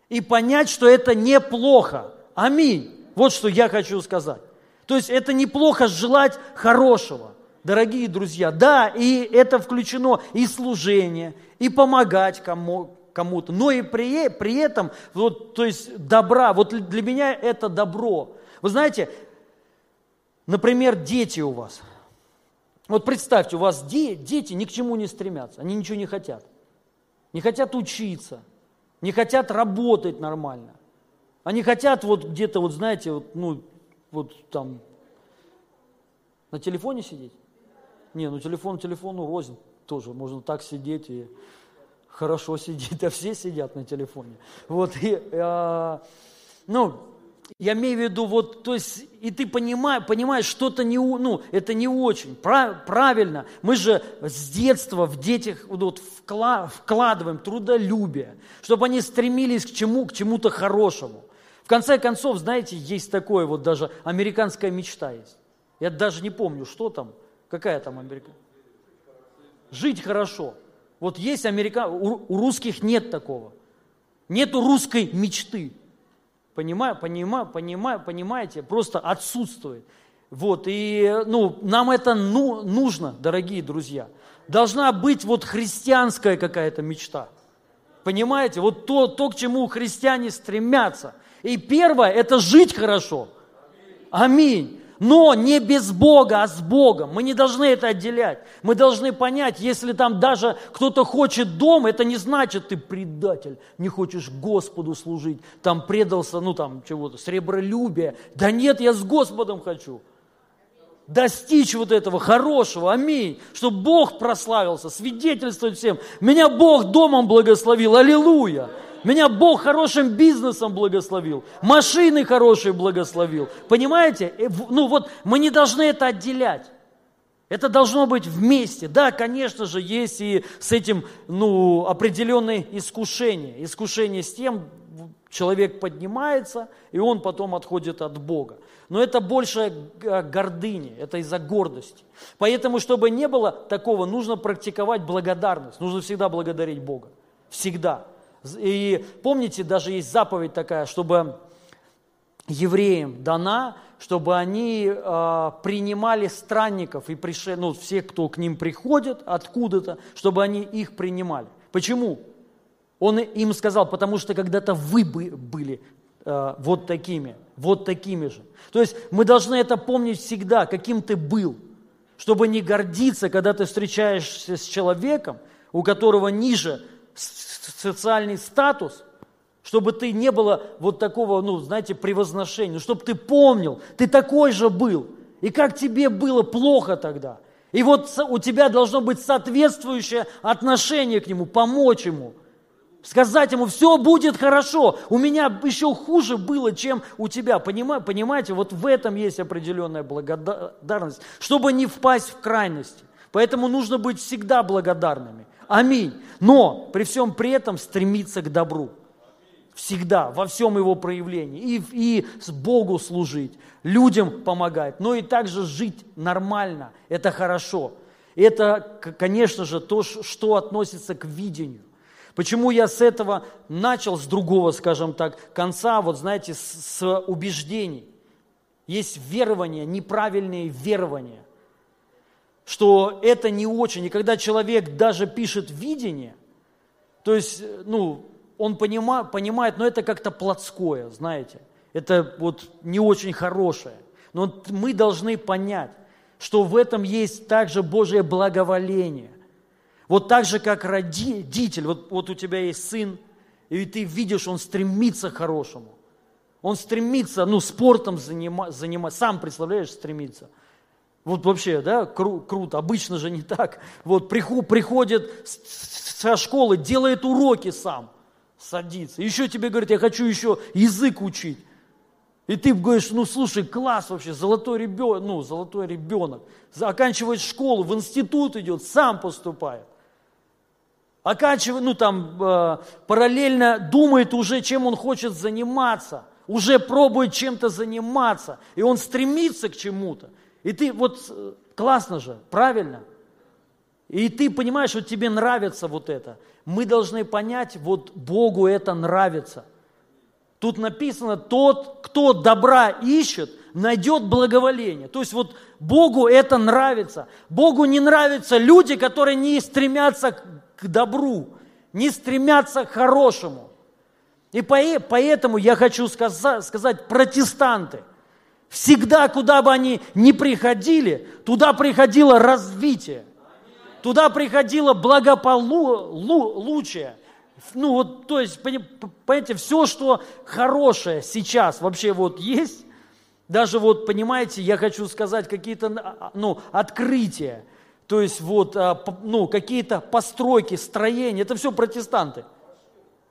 S1: И понять, что это неплохо. Аминь. Вот что я хочу сказать. То есть это неплохо желать хорошего, дорогие друзья. Да, и это включено и служение, и помогать кому, кому-то, но и при, при этом, вот, то есть добра, вот для меня это добро. Вы знаете, например, дети у вас. Вот представьте, у вас де, дети ни к чему не стремятся, они ничего не хотят не хотят учиться, не хотят работать нормально. Они хотят вот где-то, вот знаете, вот, ну, вот там на телефоне сидеть. Не, ну телефон телефону рознь тоже. Можно так сидеть и хорошо сидеть, а все сидят на телефоне. Вот, и, а, ну, я имею в виду, вот, то есть, и ты понимаешь, понимаешь что-то не, ну, это не очень правильно. Мы же с детства в детях вот, вкладываем трудолюбие, чтобы они стремились к чему, к чему-то хорошему. В конце концов, знаете, есть такое вот даже американская мечта есть. Я даже не помню, что там, какая там Америка. Жить хорошо. Вот есть Америка, у, русских нет такого. Нету русской мечты. Понимаю, понимаю, понимаю, понимаете, просто отсутствует. Вот, и ну, нам это ну, нужно, дорогие друзья. Должна быть вот христианская какая-то мечта. Понимаете, вот то, то, к чему христиане стремятся. И первое – это жить хорошо. Аминь но не без Бога, а с Богом. Мы не должны это отделять. Мы должны понять, если там даже кто-то хочет дом, это не значит, ты предатель, не хочешь Господу служить, там предался, ну там чего-то, сребролюбие. Да нет, я с Господом хочу достичь вот этого хорошего, аминь, чтобы Бог прославился, свидетельствовать всем. Меня Бог домом благословил, аллилуйя. Меня Бог хорошим бизнесом благословил, машины хорошие благословил. Понимаете? Э, ну вот мы не должны это отделять. Это должно быть вместе. Да, конечно же, есть и с этим ну, определенные искушения. Искушение с тем, человек поднимается, и он потом отходит от Бога. Но это больше гордыни, это из-за гордости. Поэтому, чтобы не было такого, нужно практиковать благодарность. Нужно всегда благодарить Бога. Всегда. И помните, даже есть заповедь такая, чтобы евреям дана, чтобы они э, принимали странников и пришли, ну, все, кто к ним приходит откуда-то, чтобы они их принимали. Почему? Он им сказал, потому что когда-то вы были э, вот такими, вот такими же. То есть мы должны это помнить всегда, каким ты был, чтобы не гордиться, когда ты встречаешься с человеком, у которого ниже социальный статус, чтобы ты не было вот такого, ну, знаете, превозношения, ну, чтобы ты помнил, ты такой же был, и как тебе было плохо тогда. И вот у тебя должно быть соответствующее отношение к нему, помочь ему, сказать ему, все будет хорошо, у меня еще хуже было, чем у тебя. Понимаете, вот в этом есть определенная благодарность, чтобы не впасть в крайности. Поэтому нужно быть всегда благодарными. Аминь. Но при всем при этом стремиться к добру. Всегда, во всем его проявлении. И, и Богу служить, людям помогать, но и также жить нормально. Это хорошо. Это, конечно же, то, что относится к видению. Почему я с этого начал, с другого, скажем так, конца, вот знаете, с, с убеждений. Есть верования, неправильные верования что это не очень. И когда человек даже пишет видение, то есть, ну, он понима, понимает, но это как-то плотское, знаете, это вот не очень хорошее. Но мы должны понять, что в этом есть также Божье благоволение. Вот так же, как родитель, вот, вот у тебя есть сын, и ты видишь, он стремится к хорошему. Он стремится, ну, спортом заниматься, занима, сам, представляешь, стремится – вот вообще, да, кру, круто, обычно же не так. Вот приход, приходит со школы, делает уроки сам, садится. Еще тебе говорит, я хочу еще язык учить. И ты говоришь, ну слушай, класс вообще, золотой ребенок, ну золотой ребенок, оканчивает школу, в институт идет, сам поступает. Оканчивает, ну там, э, параллельно думает уже, чем он хочет заниматься, уже пробует чем-то заниматься, и он стремится к чему-то. И ты вот, э, классно же, правильно? И ты понимаешь, что тебе нравится вот это. Мы должны понять, вот Богу это нравится – Тут написано, тот, кто добра ищет, найдет благоволение. То есть вот Богу это нравится. Богу не нравятся люди, которые не стремятся к добру, не стремятся к хорошему. И поэтому я хочу сказать, сказать протестанты, всегда, куда бы они ни приходили, туда приходило развитие, туда приходило благополучие, ну вот, то есть, понимаете, все, что хорошее сейчас вообще вот есть, даже вот, понимаете, я хочу сказать какие-то, а, а, ну, открытия, то есть вот, а, ну, какие-то постройки, строения, это все протестанты.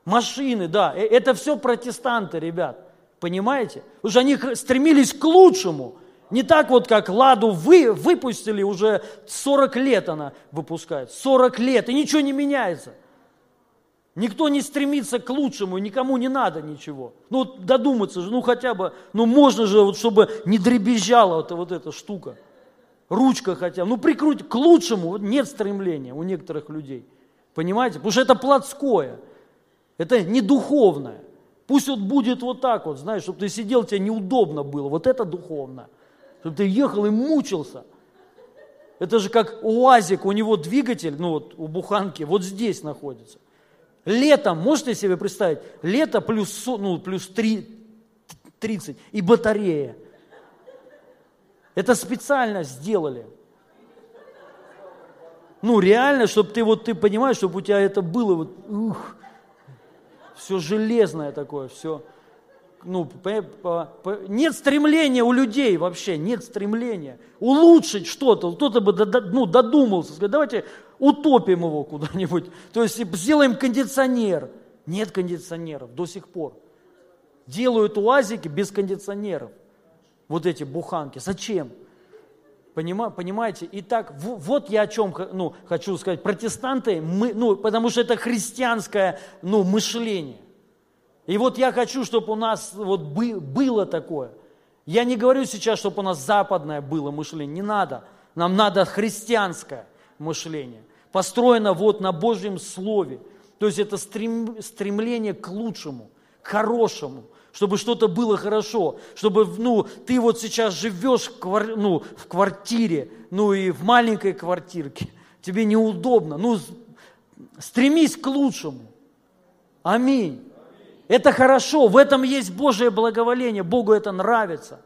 S1: Машины, да, э, это все протестанты, ребят, понимаете? Что они стремились к лучшему, не так вот, как Ладу вы, выпустили, уже 40 лет она выпускает, 40 лет, и ничего не меняется – Никто не стремится к лучшему, никому не надо ничего. Ну, додуматься же, ну хотя бы, ну можно же, вот, чтобы не дребезжала вот, вот эта штука. Ручка хотя бы, ну прикруть к лучшему, вот нет стремления у некоторых людей. Понимаете? Потому что это плотское, это не духовное. Пусть вот будет вот так вот, знаешь, чтобы ты сидел, тебе неудобно было. Вот это духовно. Чтобы ты ехал и мучился. Это же как УАЗик, у него двигатель, ну вот у буханки, вот здесь находится. Летом, можете себе представить, лето плюс, ну, плюс 3, 30 и батарея. Это специально сделали. Ну, реально, чтобы ты вот, ты понимаешь, чтобы у тебя это было вот, ух, все железное такое, все. Ну, нет стремления у людей вообще, нет стремления улучшить что-то. Кто-то бы ну, додумался, сказать, давайте утопим его куда-нибудь, то есть сделаем кондиционер. Нет кондиционеров до сих пор. Делают уазики без кондиционеров. Вот эти буханки. Зачем? Понима, понимаете? Итак, вот я о чем ну, хочу сказать. Протестанты, мы, ну, потому что это христианское ну, мышление. И вот я хочу, чтобы у нас вот было такое. Я не говорю сейчас, чтобы у нас западное было мышление. Не надо. Нам надо христианское мышление построена вот на Божьем Слове. То есть это стрем, стремление к лучшему, к хорошему, чтобы что-то было хорошо, чтобы ну, ты вот сейчас живешь в, ну, в квартире, ну и в маленькой квартирке, тебе неудобно, ну стремись к лучшему. Аминь. Это хорошо, в этом есть Божье благоволение, Богу это нравится.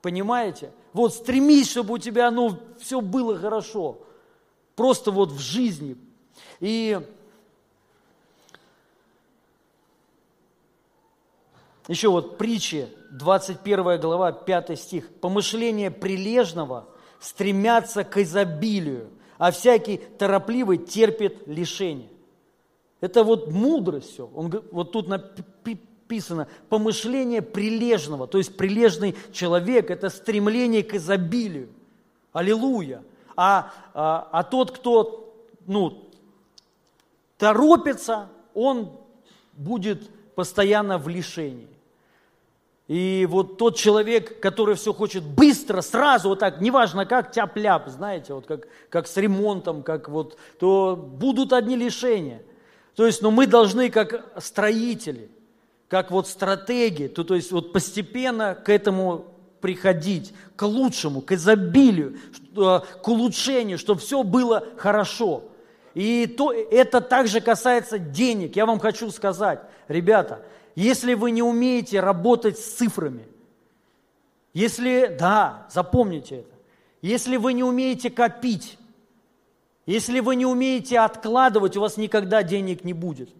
S1: Понимаете? Вот стремись, чтобы у тебя ну, все было хорошо просто вот в жизни. И еще вот притчи, 21 глава, 5 стих. «Помышление прилежного стремятся к изобилию, а всякий торопливый терпит лишение». Это вот мудрость все. Он, вот тут написано, помышление прилежного, то есть прилежный человек, это стремление к изобилию. Аллилуйя а, а, а тот, кто ну, торопится, он будет постоянно в лишении. И вот тот человек, который все хочет быстро, сразу, вот так, неважно как, тяп-ляп, знаете, вот как, как с ремонтом, как вот, то будут одни лишения. То есть, но ну, мы должны как строители, как вот стратеги, то, то есть вот постепенно к этому приходить к лучшему, к изобилию, э, к улучшению, чтобы все было хорошо. И то, это также касается денег. Я вам хочу сказать, ребята, если вы не умеете работать с цифрами, если, да, запомните это, если вы не умеете копить, если вы не умеете откладывать, у вас никогда денег не будет.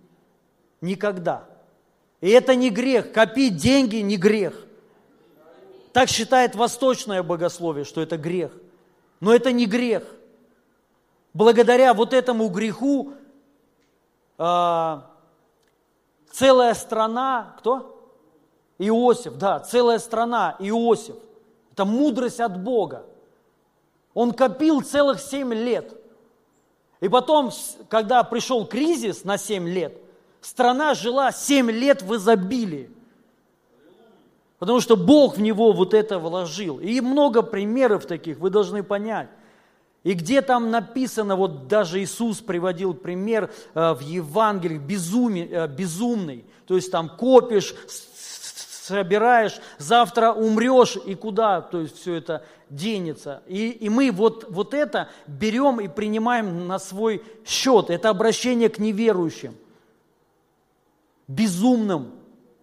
S1: Никогда. И это не грех. Копить деньги не грех. Так считает восточное богословие, что это грех. Но это не грех. Благодаря вот этому греху э, целая страна, кто? Иосиф, да, целая страна, Иосиф. Это мудрость от Бога. Он копил целых семь лет. И потом, когда пришел кризис на семь лет, страна жила семь лет в изобилии. Потому что Бог в него вот это вложил. И много примеров таких, вы должны понять. И где там написано, вот даже Иисус приводил пример э, в Евангелии, безуми, э, безумный. То есть там копишь, собираешь, завтра умрешь, и куда то есть все это денется. И, и мы вот, вот это берем и принимаем на свой счет. Это обращение к неверующим, безумным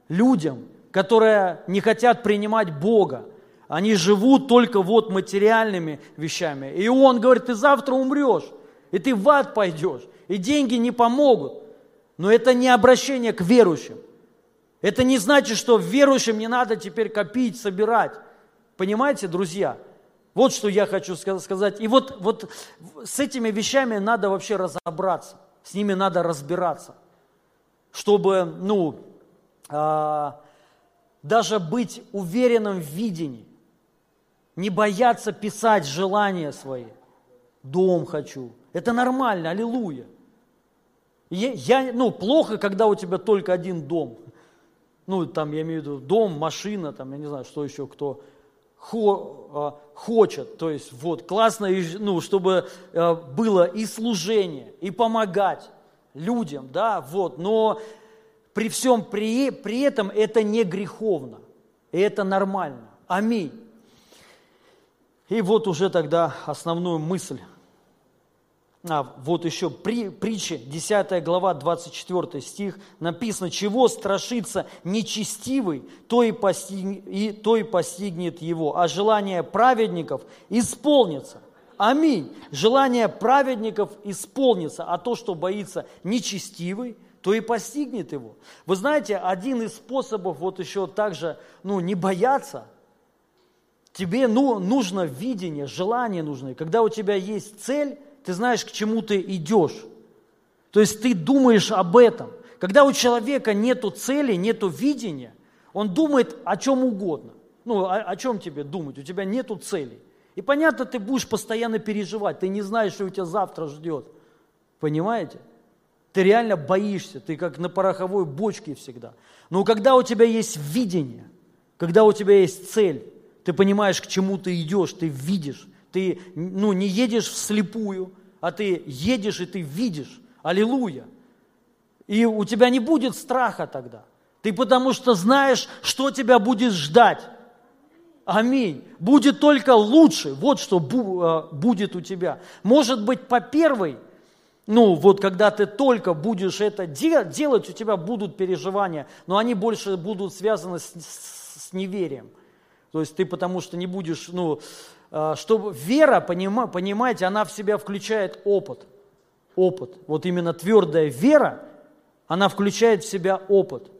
S1: людям, которые не хотят принимать Бога. Они живут только вот материальными вещами. И он говорит, ты завтра умрешь, и ты в ад пойдешь, и деньги не помогут. Но это не обращение к верующим. Это не значит, что верующим не надо теперь копить, собирать. Понимаете, друзья? Вот что я хочу сказать. И вот, вот с этими вещами надо вообще разобраться, с ними надо разбираться, чтобы, ну, а, даже быть уверенным в видении, не бояться писать желания свои. Дом хочу. Это нормально, аллилуйя. Я, ну, плохо, когда у тебя только один дом. Ну, там, я имею в виду, дом, машина, там, я не знаю, что еще кто хо, а, хочет. То есть, вот, классно, ну, чтобы а, было и служение, и помогать людям, да, вот. Но при всем при, при этом это не греховно, и это нормально. Аминь. И вот уже тогда основную мысль а, вот еще при, притча, 10 глава, 24 стих, написано, чего страшится нечестивый, то и, постиг, и, то и постигнет его, а желание праведников исполнится. Аминь. Желание праведников исполнится, а то, что боится нечестивый, то и постигнет его. Вы знаете, один из способов вот еще также, ну, не бояться, тебе ну, нужно видение, желание нужно. Когда у тебя есть цель, ты знаешь, к чему ты идешь. То есть ты думаешь об этом. Когда у человека нет цели, нет видения, он думает о чем угодно. Ну, о, о чем тебе думать? У тебя нет цели. И понятно, ты будешь постоянно переживать, ты не знаешь, что у тебя завтра ждет. Понимаете? Ты реально боишься, ты как на пороховой бочке всегда. Но когда у тебя есть видение, когда у тебя есть цель, ты понимаешь, к чему ты идешь, ты видишь, ты ну, не едешь вслепую, а ты едешь и ты видишь. Аллилуйя. И у тебя не будет страха тогда. Ты потому что знаешь, что тебя будет ждать. Аминь. Будет только лучше. Вот что э, будет у тебя. Может быть, по первой, ну вот когда ты только будешь это делать, у тебя будут переживания, но они больше будут связаны с, с неверием. То есть ты потому что не будешь, ну, а, что вера, понимаете, она в себя включает опыт. Опыт. Вот именно твердая вера, она включает в себя опыт.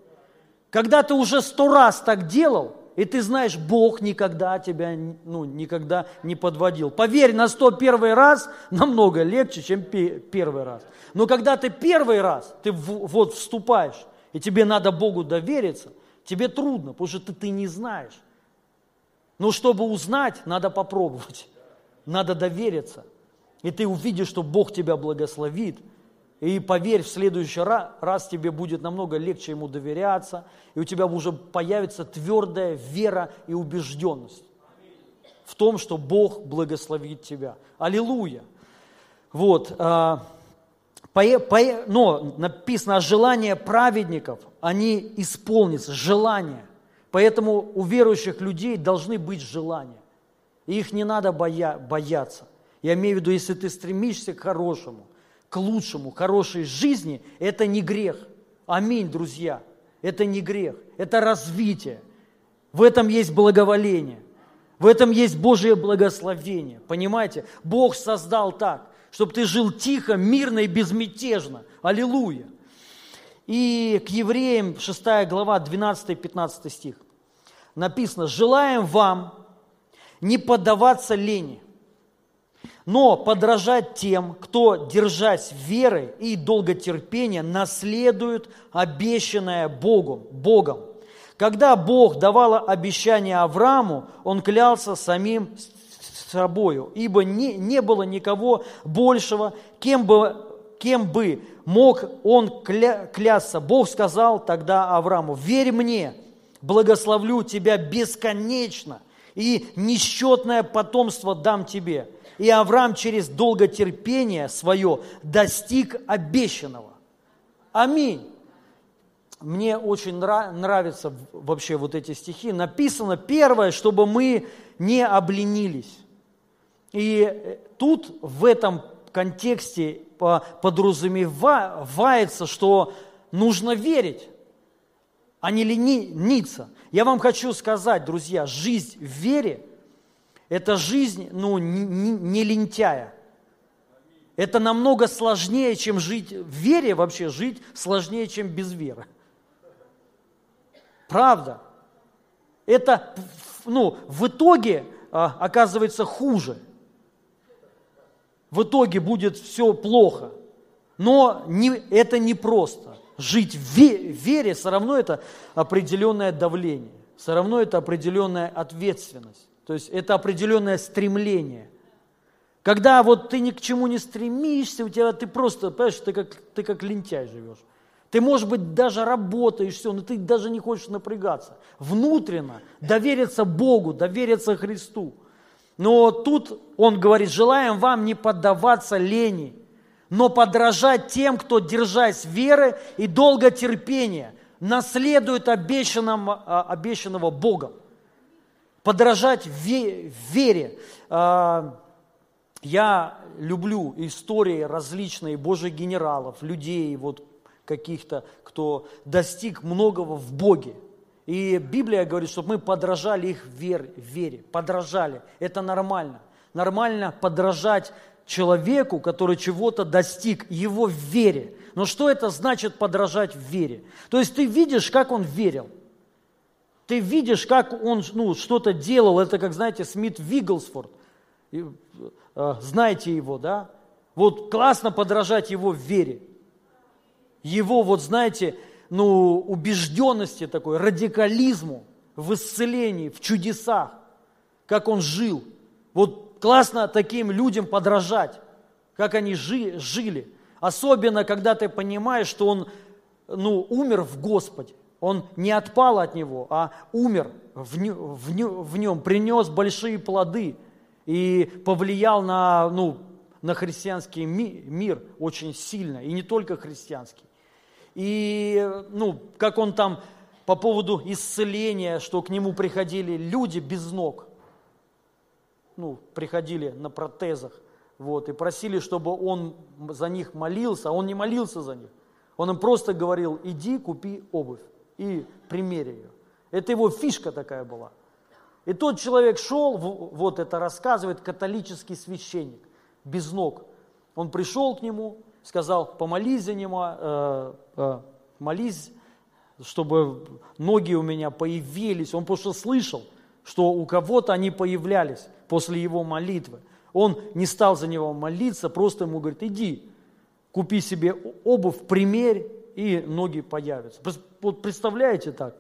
S1: Когда ты уже сто раз так делал, и ты знаешь, Бог никогда тебя ну, никогда не подводил. Поверь, на сто первый раз намного легче, чем первый раз. Но когда ты первый раз, ты вот вступаешь, и тебе надо Богу довериться, тебе трудно, потому что ты, ты не знаешь. Но чтобы узнать, надо попробовать, надо довериться. И ты увидишь, что Бог тебя благословит. И поверь, в следующий раз тебе будет намного легче Ему доверяться, и у тебя уже появится твердая вера и убежденность в том, что Бог благословит тебя. Аллилуйя! Вот, а, но написано, желания праведников, они исполнятся, желания – Поэтому у верующих людей должны быть желания. И их не надо боя, бояться. Я имею в виду, если ты стремишься к хорошему, к лучшему, хорошей жизни, это не грех. Аминь, друзья. Это не грех. Это развитие. В этом есть благоволение. В этом есть Божие благословение. Понимаете? Бог создал так, чтобы ты жил тихо, мирно и безмятежно. Аллилуйя. И к евреям 6 глава 12-15 стих написано, желаем вам не поддаваться лени, но подражать тем, кто, держась веры и долготерпения, наследует обещанное Богом, Богом. Когда Бог давал обещание Аврааму, он клялся самим собою, ибо не, не было никого большего, кем бы, кем бы мог он кля, клясться. Бог сказал тогда Аврааму, верь мне, благословлю тебя бесконечно, и несчетное потомство дам тебе. И Авраам через долготерпение свое достиг обещанного. Аминь. Мне очень нравятся вообще вот эти стихи. Написано первое, чтобы мы не обленились. И э, тут в этом контексте подразумевается, что нужно верить, а не лениться. Я вам хочу сказать, друзья, жизнь в вере – это жизнь ну, не, не лентяя. Это намного сложнее, чем жить в вере вообще, жить сложнее, чем без веры. Правда. Это ну, в итоге а, оказывается хуже – в итоге будет все плохо. Но не, это не просто. Жить в вере все равно это определенное давление, все равно это определенная ответственность, то есть это определенное стремление. Когда вот ты ни к чему не стремишься, у тебя ты просто, понимаешь, ты как, ты как лентяй живешь. Ты, может быть, даже работаешь, все, но ты даже не хочешь напрягаться. Внутренно довериться Богу, довериться Христу – но тут он говорит, желаем вам не поддаваться лени, но подражать тем, кто, держась веры и долготерпения, наследует обещанного, а, обещанного Богом. Подражать вере. А, я люблю истории различные Божьих генералов, людей вот каких-то, кто достиг многого в Боге. И Библия говорит, чтобы мы подражали их вере, вере, подражали. Это нормально. Нормально подражать человеку, который чего-то достиг, его в вере. Но что это значит подражать в вере? То есть ты видишь, как он верил. Ты видишь, как он ну, что-то делал. Это как, знаете, Смит Вигглсфорд. Э, знаете его, да? Вот классно подражать его в вере. Его, вот знаете, ну, убежденности такой, радикализму в исцелении, в чудесах, как он жил. Вот классно таким людям подражать, как они жи, жили. Особенно, когда ты понимаешь, что он ну, умер в Господе. Он не отпал от него, а умер в, в, в нем, принес большие плоды и повлиял на, ну, на христианский ми, мир очень сильно, и не только христианский. И, ну, как он там по поводу исцеления, что к нему приходили люди без ног, ну, приходили на протезах, вот, и просили, чтобы он за них молился, а он не молился за них. Он им просто говорил, иди купи обувь и примерь ее. Это его фишка такая была. И тот человек шел, вот это рассказывает католический священник, без ног. Он пришел к нему, сказал, помолись за него, э, э, молись, чтобы ноги у меня появились. Он просто слышал, что у кого-то они появлялись после его молитвы. Он не стал за него молиться, просто ему говорит, иди, купи себе обувь, примерь, и ноги появятся. Вот представляете так?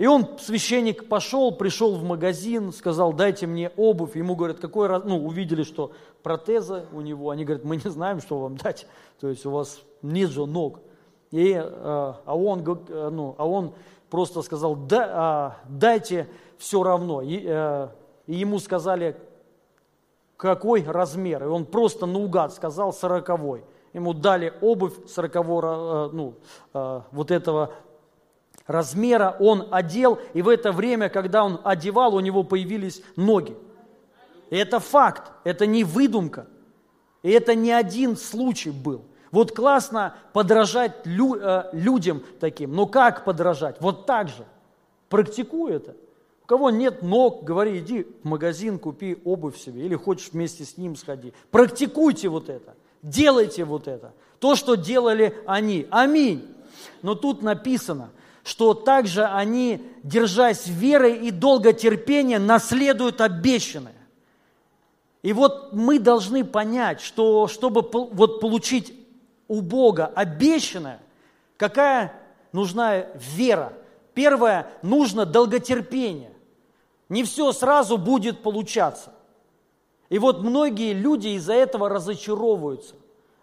S1: И он, священник, пошел, пришел в магазин, сказал, дайте мне обувь. Ему говорят, какой раз, ну, увидели, что протеза у него. Они говорят, мы не знаем, что вам дать. То есть у вас нет же ног. И, э, а, он, э, ну, а он просто сказал, да, а, дайте все равно. И, э, и ему сказали, какой размер. И он просто наугад сказал сороковой. Ему дали обувь сорокового, ну, вот этого размера он одел, и в это время, когда он одевал, у него появились ноги. И это факт, это не выдумка. И это не один случай был. Вот классно подражать лю, э, людям таким. Но как подражать? Вот так же. Практикуй это. Кого нет ног, говори, иди в магазин, купи обувь себе. Или хочешь вместе с ним сходи. Практикуйте вот это. Делайте вот это. То, что делали они. Аминь. Но тут написано – что также они, держась верой и долготерпения, наследуют обещанное. И вот мы должны понять, что чтобы вот получить у Бога обещанное, какая нужна вера. Первое, нужно долготерпение. Не все сразу будет получаться. И вот многие люди из-за этого разочаровываются.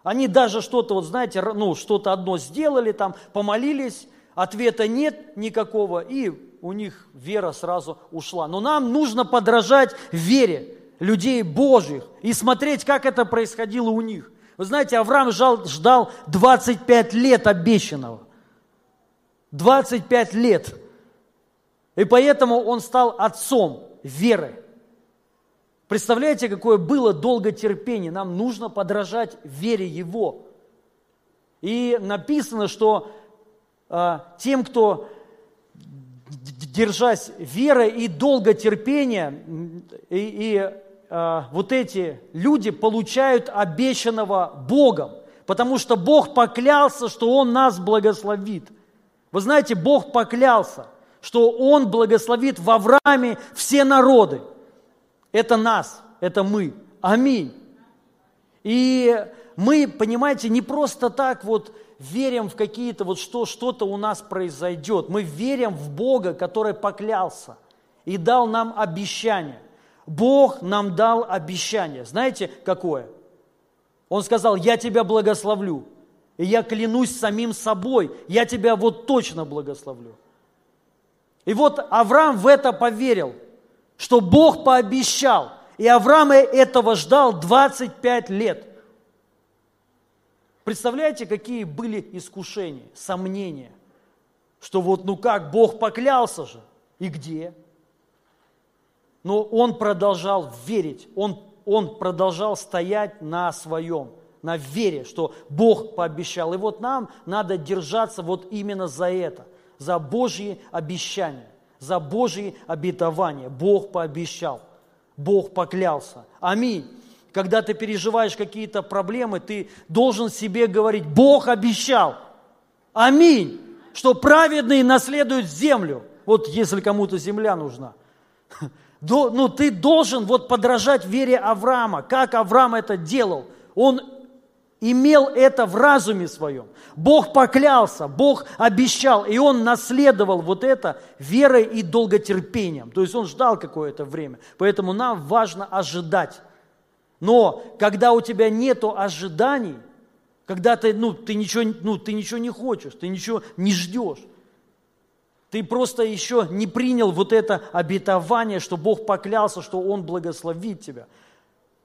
S1: Они даже что-то, вот знаете, ну, что-то одно сделали, там, помолились, ответа нет никакого, и у них вера сразу ушла. Но нам нужно подражать вере людей Божьих и смотреть, как это происходило у них. Вы знаете, Авраам ждал, ждал 25 лет обещанного. 25 лет. И поэтому он стал отцом веры. Представляете, какое было долготерпение? Нам нужно подражать вере Его. И написано, что э, тем, кто, держась верой и долготерпения, и, и э, вот эти люди получают обещанного Богом, потому что Бог поклялся, что Он нас благословит. Вы знаете, Бог поклялся, что Он благословит в Аврааме все народы – это нас, это мы. Аминь. И мы, понимаете, не просто так вот верим в какие-то, вот что, что-то у нас произойдет. Мы верим в Бога, который поклялся и дал нам обещание. Бог нам дал обещание. Знаете, какое? Он сказал, я тебя благословлю. И я клянусь самим собой, я тебя вот точно благословлю. И вот Авраам в это поверил – что Бог пообещал. И Авраам этого ждал 25 лет. Представляете, какие были искушения, сомнения? Что вот ну как, Бог поклялся же. И где? Но он продолжал верить, он, он продолжал стоять на своем, на вере, что Бог пообещал. И вот нам надо держаться вот именно за это, за Божьи обещания за Божьи обетования. Бог пообещал, Бог поклялся. Аминь. Когда ты переживаешь какие-то проблемы, ты должен себе говорить, Бог обещал. Аминь. Что праведные наследуют землю. Вот если кому-то земля нужна. Ну, ты должен вот подражать вере Авраама, как Авраам это делал. Он имел это в разуме своем. Бог поклялся, Бог обещал, и он наследовал вот это верой и долготерпением. То есть он ждал какое-то время. Поэтому нам важно ожидать. Но когда у тебя нет ожиданий, когда ты, ну, ты, ничего, ну, ты ничего не хочешь, ты ничего не ждешь, ты просто еще не принял вот это обетование, что Бог поклялся, что Он благословит тебя.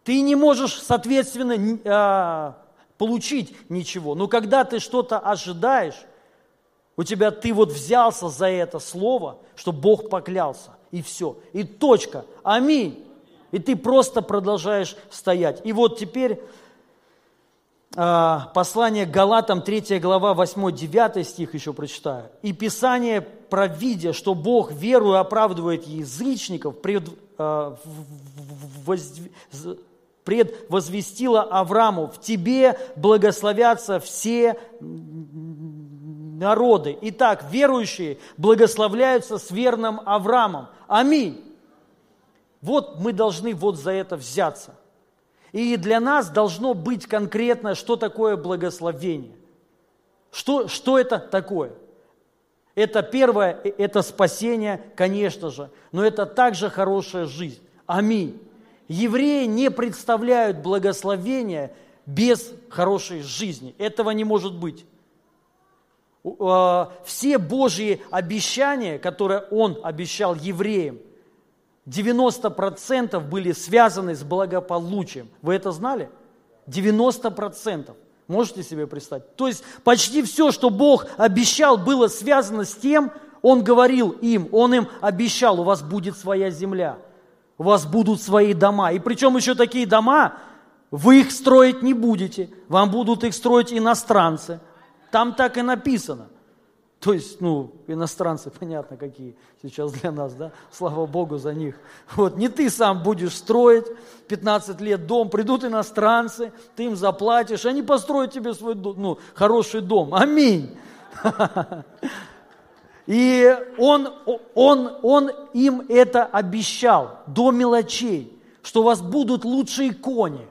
S1: Ты не можешь, соответственно, а, получить ничего. Но когда ты что-то ожидаешь, у тебя ты вот взялся за это слово, что Бог поклялся, и все, и точка, аминь. И ты просто продолжаешь стоять. И вот теперь э, послание Галатам, 3 глава, 8-9 стих еще прочитаю. «И Писание, провидя, что Бог веру оправдывает язычников, пред, э, воз, предвозвестила Аврааму, в тебе благословятся все народы. Итак, верующие благословляются с верным Авраамом. Аминь. Вот мы должны вот за это взяться. И для нас должно быть конкретно, что такое благословение. Что, что это такое? Это первое, это спасение, конечно же, но это также хорошая жизнь. Аминь евреи не представляют благословения без хорошей жизни. Этого не может быть. А, все Божьи обещания, которые Он обещал евреям, 90% были связаны с благополучием. Вы это знали? 90%. Можете себе представить? То есть почти все, что Бог обещал, было связано с тем, Он говорил им, Он им обещал, у вас будет своя земля – у вас будут свои дома. И причем еще такие дома, вы их строить не будете, вам будут их строить иностранцы. Там так и написано. То есть, ну, иностранцы, понятно, какие сейчас для нас, да? Слава Богу за них. Вот, не ты сам будешь строить 15 лет дом, придут иностранцы, ты им заплатишь, они построят тебе свой, ну, хороший дом. Аминь. И он, он, он им это обещал до мелочей, что у вас будут лучшие кони,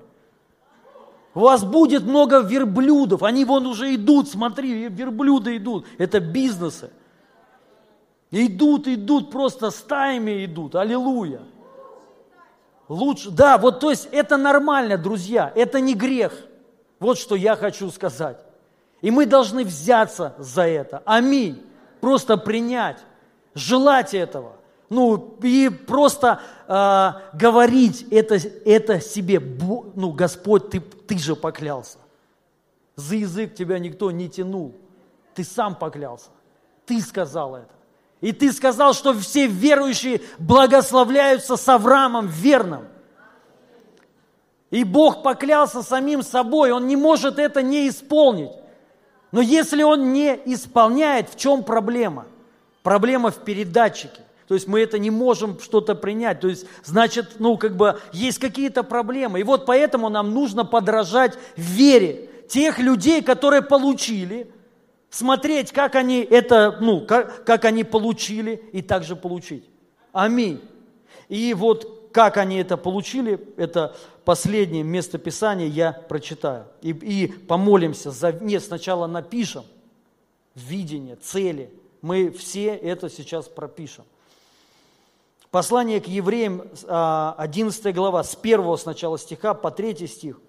S1: у вас будет много верблюдов, они вон уже идут, смотри, верблюды идут, это бизнесы. Идут, идут, просто стаями идут. Аллилуйя. Лучше, да, вот то есть это нормально, друзья, это не грех. Вот что я хочу сказать. И мы должны взяться за это. Аминь. Просто принять, желать этого. Ну, и просто э, говорить это, это себе. Ну, Господь, ты, ты же поклялся. За язык тебя никто не тянул. Ты сам поклялся. Ты сказал это. И ты сказал, что все верующие благословляются с Авраамом верным. И Бог поклялся самим собой, Он не может это не исполнить. Но если Он не исполняет, в чем проблема? Проблема в передатчике. То есть мы это не можем что-то принять. То есть, значит, ну, как бы есть какие-то проблемы. И вот поэтому нам нужно подражать вере тех людей, которые получили – смотреть, как они это, ну, как, как они получили, и также получить. Аминь. И вот как они это получили, это последнее место Писания я прочитаю. И, и помолимся, за, нет, сначала напишем видение, цели. Мы все это сейчас пропишем. Послание к евреям, 11 а, глава, с первого сначала стиха по 3 стих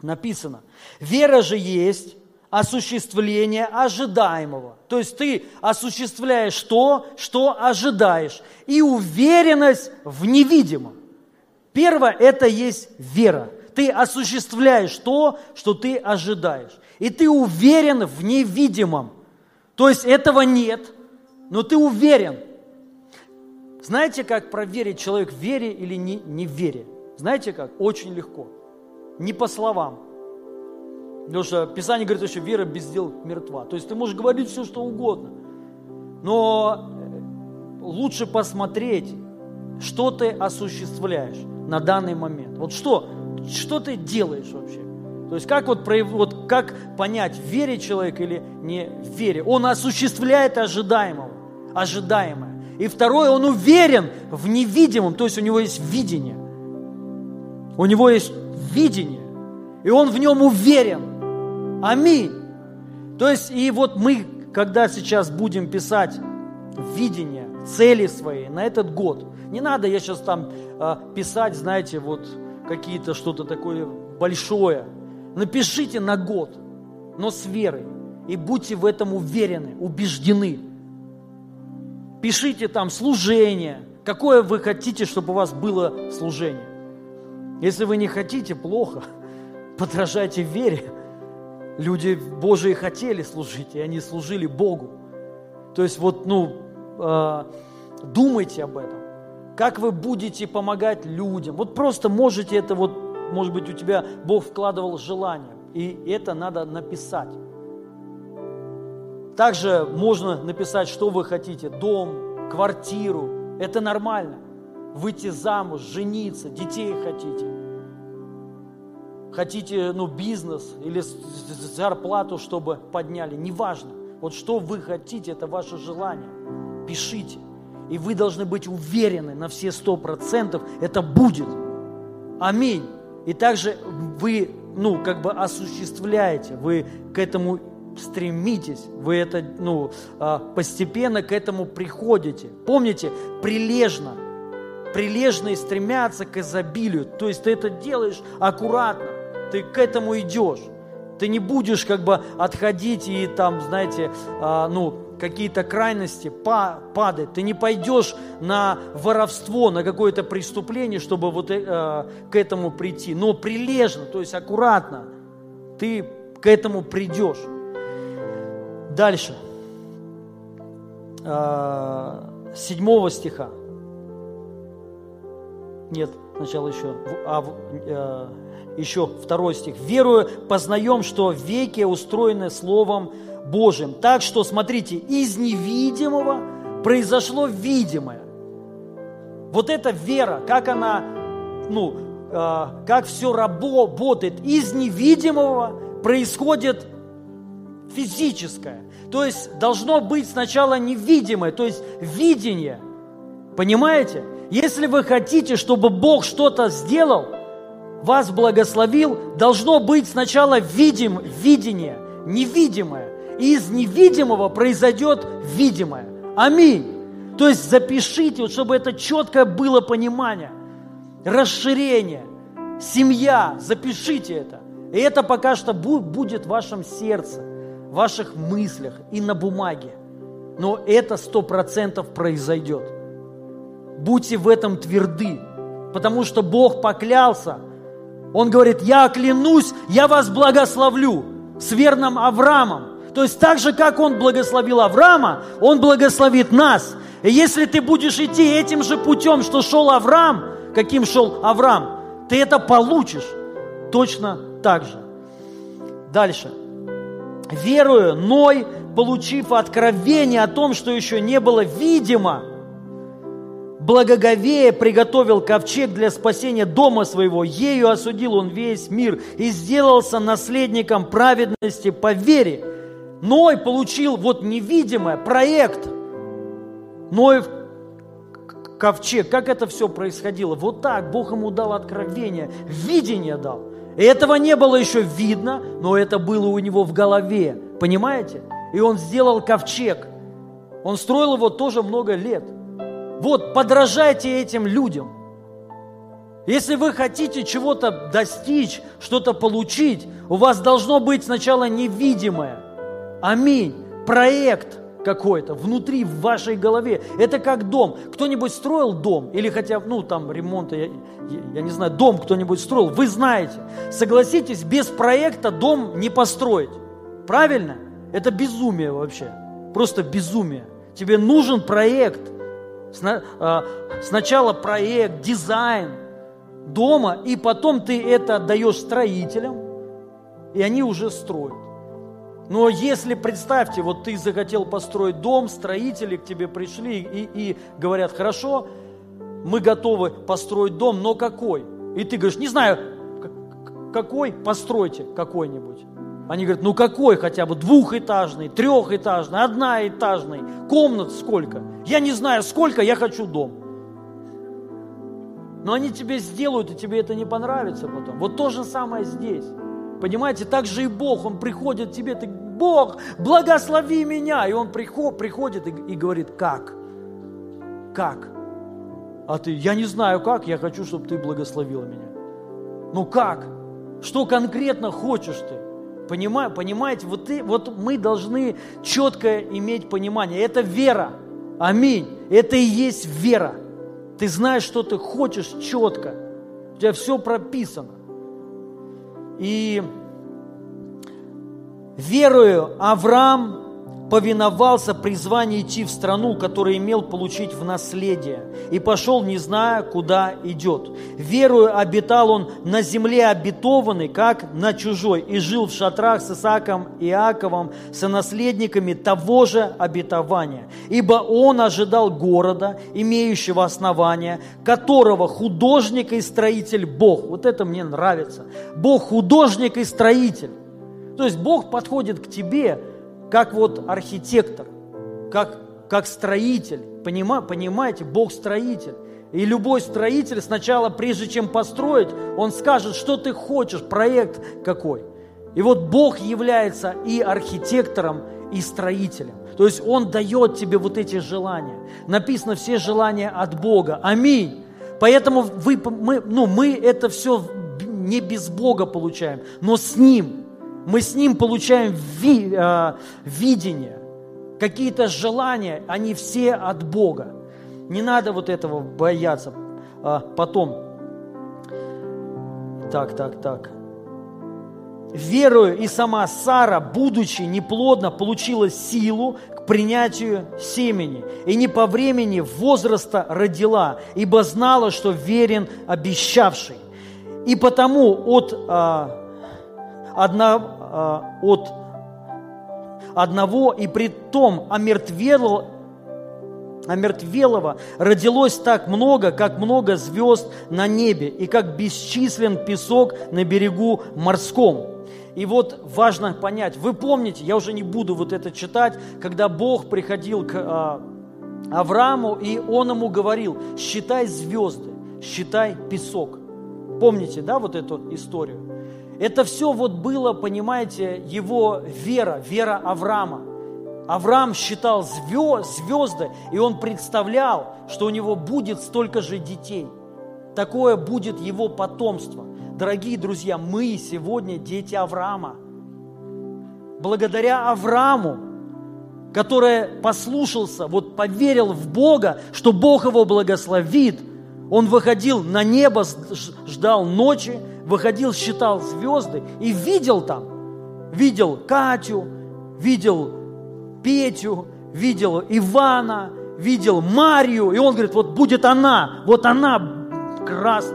S1: написано. «Вера же есть осуществление ожидаемого. То есть ты осуществляешь то, что ожидаешь. И уверенность в невидимом. Первое – это есть вера. Ты осуществляешь то, что ты ожидаешь. И ты уверен в невидимом. То есть этого нет, но ты уверен. Знаете, как проверить человек в вере или не, не в вере? Знаете как? Очень легко. Не по словам, Потому что Писание говорит, что вера без дел мертва. То есть ты можешь говорить все, что угодно. Но э, лучше посмотреть, что ты осуществляешь на данный момент. Вот что, что ты делаешь вообще? То есть как, вот, вот, как понять, верит человек или не верит? Он осуществляет ожидаемого, ожидаемое. И второе, он уверен в невидимом, то есть у него есть видение. У него есть видение, и он в нем уверен. Аминь. То есть, и вот мы, когда сейчас будем писать видение, цели свои на этот год, не надо я сейчас там э, писать, знаете, вот какие-то что-то такое большое. Напишите на год, но с верой. И будьте в этом уверены, убеждены. Пишите там служение, какое вы хотите, чтобы у вас было служение. Если вы не хотите, плохо. Подражайте вере. Люди Божии хотели служить, и они служили Богу. То есть вот, ну, э, думайте об этом. Как вы будете помогать людям. Вот просто можете это вот, может быть, у тебя Бог вкладывал желание. И это надо написать. Также можно написать, что вы хотите. Дом, квартиру. Это нормально. Выйти замуж, жениться, детей хотите хотите ну, бизнес или зарплату, чтобы подняли, неважно. Вот что вы хотите, это ваше желание. Пишите. И вы должны быть уверены на все сто процентов, это будет. Аминь. И также вы, ну, как бы осуществляете, вы к этому стремитесь, вы это, ну, а, постепенно к этому приходите. Помните, прилежно, прилежные стремятся к изобилию. То есть ты это делаешь аккуратно ты к этому идешь. Ты не будешь как бы отходить и там, знаете, а, ну, какие-то крайности падать. Ты не пойдешь на воровство, на какое-то преступление, чтобы вот э, к этому прийти. Но прилежно, то есть аккуратно ты к этому придешь. Дальше. А, седьмого стиха. Нет, сначала еще. А, а, еще второй стих. «Верую, познаем, что веки устроены Словом Божьим». Так что, смотрите, из невидимого произошло видимое. Вот эта вера, как она, ну, э, как все работает, из невидимого происходит физическое. То есть должно быть сначала невидимое, то есть видение. Понимаете? Если вы хотите, чтобы Бог что-то сделал – вас благословил, должно быть сначала видим, видение, невидимое. И из невидимого произойдет видимое. Аминь. То есть запишите, вот, чтобы это четкое было понимание, расширение, семья, запишите это. И это пока что будет в вашем сердце, в ваших мыслях и на бумаге. Но это сто процентов произойдет. Будьте в этом тверды, потому что Бог поклялся. Он говорит, я клянусь, я вас благословлю с верным Авраамом. То есть так же, как Он благословил Авраама, Он благословит нас. И если ты будешь идти этим же путем, что шел Авраам, каким шел Авраам, ты это получишь точно так же. Дальше. Верую, Ной, получив откровение о том, что еще не было видимо, благоговея приготовил ковчег для спасения дома своего, ею осудил он весь мир и сделался наследником праведности по вере. Ной получил вот невидимое, проект. Ной ковчег, как это все происходило? Вот так Бог ему дал откровение, видение дал. И этого не было еще видно, но это было у него в голове. Понимаете? И он сделал ковчег. Он строил его тоже много лет. Вот, подражайте этим людям. Если вы хотите чего-то достичь, что-то получить, у вас должно быть сначала невидимое. Аминь. Проект какой-то внутри, в вашей голове. Это как дом. Кто-нибудь строил дом? Или хотя, ну, там, ремонта, я, я не знаю, дом кто-нибудь строил? Вы знаете. Согласитесь, без проекта дом не построить. Правильно? Это безумие вообще. Просто безумие. Тебе нужен проект. А, сначала проект, дизайн дома, и потом ты это отдаешь строителям, и они уже строят. Но если, представьте, вот ты захотел построить дом, строители к тебе пришли и, и говорят, хорошо, мы готовы построить дом, но какой? И ты говоришь, не знаю, какой, постройте какой-нибудь. Они говорят, ну какой хотя бы, двухэтажный, трехэтажный, одноэтажный, комнат сколько? Я не знаю сколько, я хочу дом. Но они тебе сделают, и тебе это не понравится потом. Вот то же самое здесь. Понимаете, так же и Бог, Он приходит к тебе, ты, Бог, благослови меня. И Он приходит и, и говорит, как? Как? А ты, я не знаю как, я хочу, чтобы ты благословила меня. Ну как? Что конкретно хочешь ты? Понимаю, понимаете, вот, ты, вот мы должны четко иметь понимание. Это вера. Аминь. Это и есть вера. Ты знаешь, что ты хочешь четко. У тебя все прописано. И верую, Авраам повиновался призванию идти в страну, которую имел получить в наследие, и пошел, не зная, куда идет. Верую, обитал он на земле обетованной, как на чужой, и жил в шатрах с Исааком и Иаковом, сонаследниками того же обетования. Ибо он ожидал города, имеющего основания, которого художник и строитель Бог. Вот это мне нравится. Бог художник и строитель. То есть Бог подходит к тебе – как вот архитектор, как, как строитель. Понима, понимаете, Бог строитель. И любой строитель сначала, прежде чем построить, он скажет, что ты хочешь, проект какой. И вот Бог является и архитектором, и строителем. То есть Он дает тебе вот эти желания. Написано все желания от Бога. Аминь. Поэтому вы, мы, ну, мы это все не без Бога получаем, но с Ним. Мы с Ним получаем ви, э, видение, какие-то желания, они все от Бога. Не надо вот этого бояться. А, потом, так, так, так. Верую, и сама Сара, будучи неплодна, получила силу к принятию семени, и не по времени возраста родила, ибо знала, что верен обещавший. И потому от а, одного, а, от одного, и при том омертвело, омертвелого родилось так много, как много звезд на небе, и как бесчислен песок на берегу морском. И вот важно понять, вы помните, я уже не буду вот это читать, когда Бог приходил к а, Аврааму, и он ему говорил, считай звезды, считай песок. Помните, да, вот эту историю? Это все вот было, понимаете, его вера, вера Авраама. Авраам считал звезды, и он представлял, что у него будет столько же детей. Такое будет его потомство. Дорогие друзья, мы сегодня дети Авраама. Благодаря Аврааму, который послушался, вот поверил в Бога, что Бог его благословит, он выходил на небо, ждал ночи, выходил, считал звезды и видел там, видел Катю, видел Петю, видел Ивана, видел Марию, и он говорит, вот будет она, вот она крас,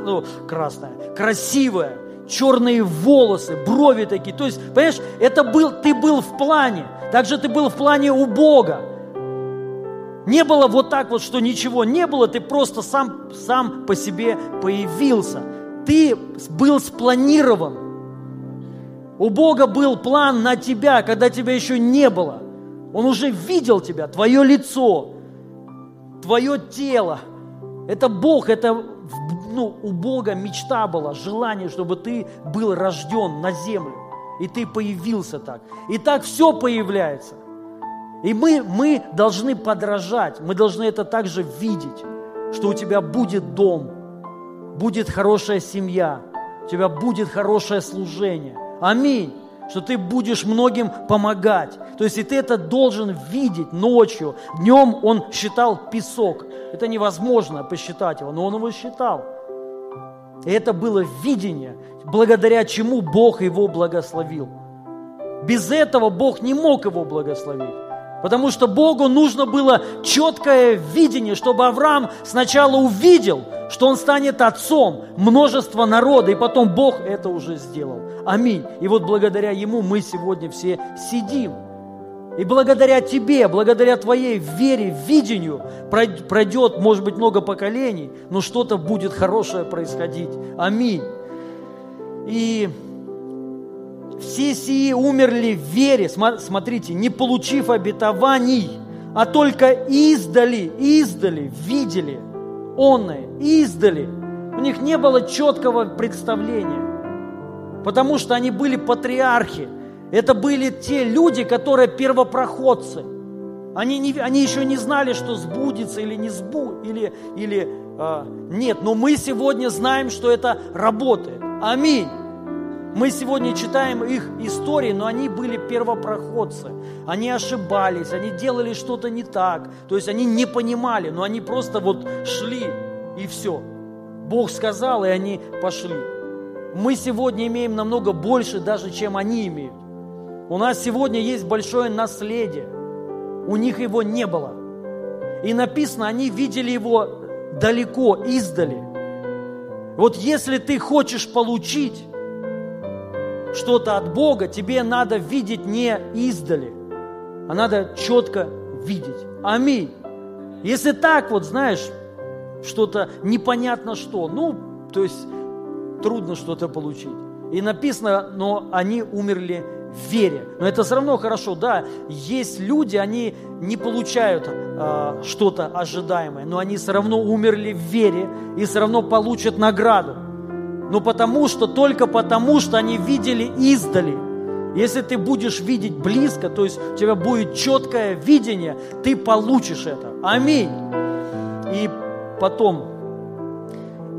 S1: красная, красивая, черные волосы, брови такие. То есть, понимаешь, это был, ты был в плане, также ты был в плане у Бога. Не было вот так вот, что ничего не было, ты просто сам, сам по себе появился. Ты был спланирован. У Бога был план на тебя, когда тебя еще не было. Он уже видел тебя, твое лицо, твое тело. Это Бог, это ну, у Бога мечта была, желание, чтобы ты был рожден на землю. И ты появился так. И так все появляется. И мы, мы должны подражать, мы должны это также видеть, что у тебя будет дом, будет хорошая семья, у тебя будет хорошее служение. Аминь что ты будешь многим помогать. То есть и ты это должен видеть ночью. Днем он считал песок. Это невозможно посчитать его, но он его считал. И это было видение, благодаря чему Бог его благословил. Без этого Бог не мог его благословить. Потому что Богу нужно было четкое видение, чтобы Авраам сначала увидел, что он станет отцом множества народа, и потом Бог это уже сделал. Аминь. И вот благодаря ему мы сегодня все сидим. И благодаря тебе, благодаря твоей вере, видению пройдет, может быть, много поколений, но что-то будет хорошее происходить. Аминь. И все сии умерли в вере, смотрите, не получив обетований, а только издали, издали, видели, онное, издали. У них не было четкого представления, потому что они были патриархи. Это были те люди, которые первопроходцы. Они, не, они еще не знали, что сбудется или не сбу, или, или э, нет. Но мы сегодня знаем, что это работает. Аминь. Мы сегодня читаем их истории, но они были первопроходцы. Они ошибались, они делали что-то не так. То есть они не понимали, но они просто вот шли и все. Бог сказал, и они пошли. Мы сегодня имеем намного больше даже, чем они имеют. У нас сегодня есть большое наследие. У них его не было. И написано, они видели его далеко, издали. Вот если ты хочешь получить, что-то от Бога, тебе надо видеть не издали, а надо четко видеть. Аминь. Если так вот, знаешь, что-то непонятно что, ну, то есть трудно что-то получить. И написано, но они умерли в вере. Но это все равно хорошо, да. Есть люди, они не получают э, что-то ожидаемое, но они все равно умерли в вере и все равно получат награду но потому что, только потому что они видели издали. Если ты будешь видеть близко, то есть у тебя будет четкое видение, ты получишь это. Аминь. И потом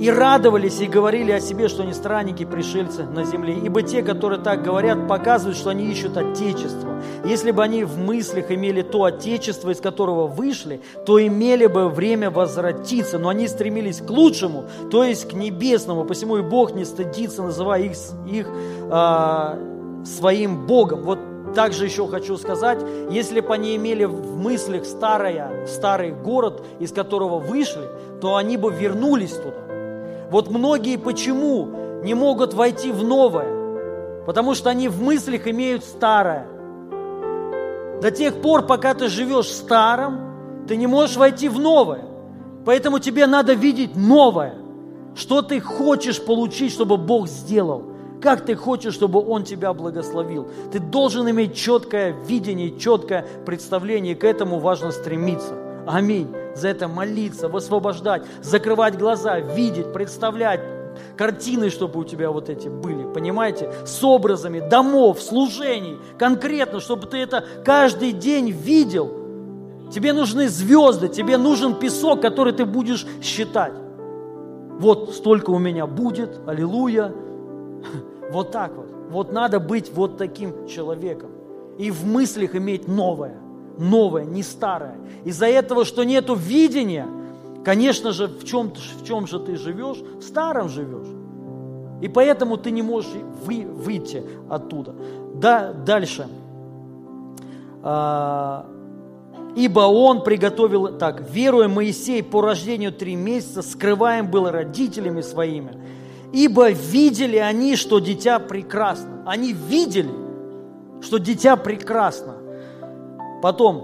S1: и радовались, и говорили о себе, что они странники, пришельцы на земле. Ибо те, которые так говорят, показывают, что они ищут Отечество. Если бы они в мыслях имели то Отечество, из которого вышли, то имели бы время возвратиться. Но они стремились к лучшему, то есть к небесному. Посему и Бог не стыдится, называя их, их а, своим Богом. Вот также еще хочу сказать, если бы они имели в мыслях старое, старый город, из которого вышли, то они бы вернулись туда. Вот многие почему не могут войти в новое? Потому что они в мыслях имеют старое. До тех пор, пока ты живешь старым, ты не можешь войти в новое. Поэтому тебе надо видеть новое. Что ты хочешь получить, чтобы Бог сделал? Как ты хочешь, чтобы Он тебя благословил? Ты должен иметь четкое видение, четкое представление, и к этому важно стремиться. Аминь. За это молиться, высвобождать, закрывать глаза, видеть, представлять, картины, чтобы у тебя вот эти были, понимаете? С образами домов, служений, конкретно, чтобы ты это каждый день видел. Тебе нужны звезды, тебе нужен песок, который ты будешь считать. Вот столько у меня будет, аллилуйя. Вот так вот. Вот надо быть вот таким человеком. И в мыслях иметь новое, новое, не старое. Из-за этого, что нету видения – Конечно же, в чем, в чем же ты живешь? В старом живешь. И поэтому ты не можешь вы, выйти оттуда. Да, дальше. А, Ибо он приготовил, так, веруя Моисей по рождению три месяца, скрываем было родителями своими. Ибо видели они, что дитя прекрасно. Они видели, что дитя прекрасно. Потом,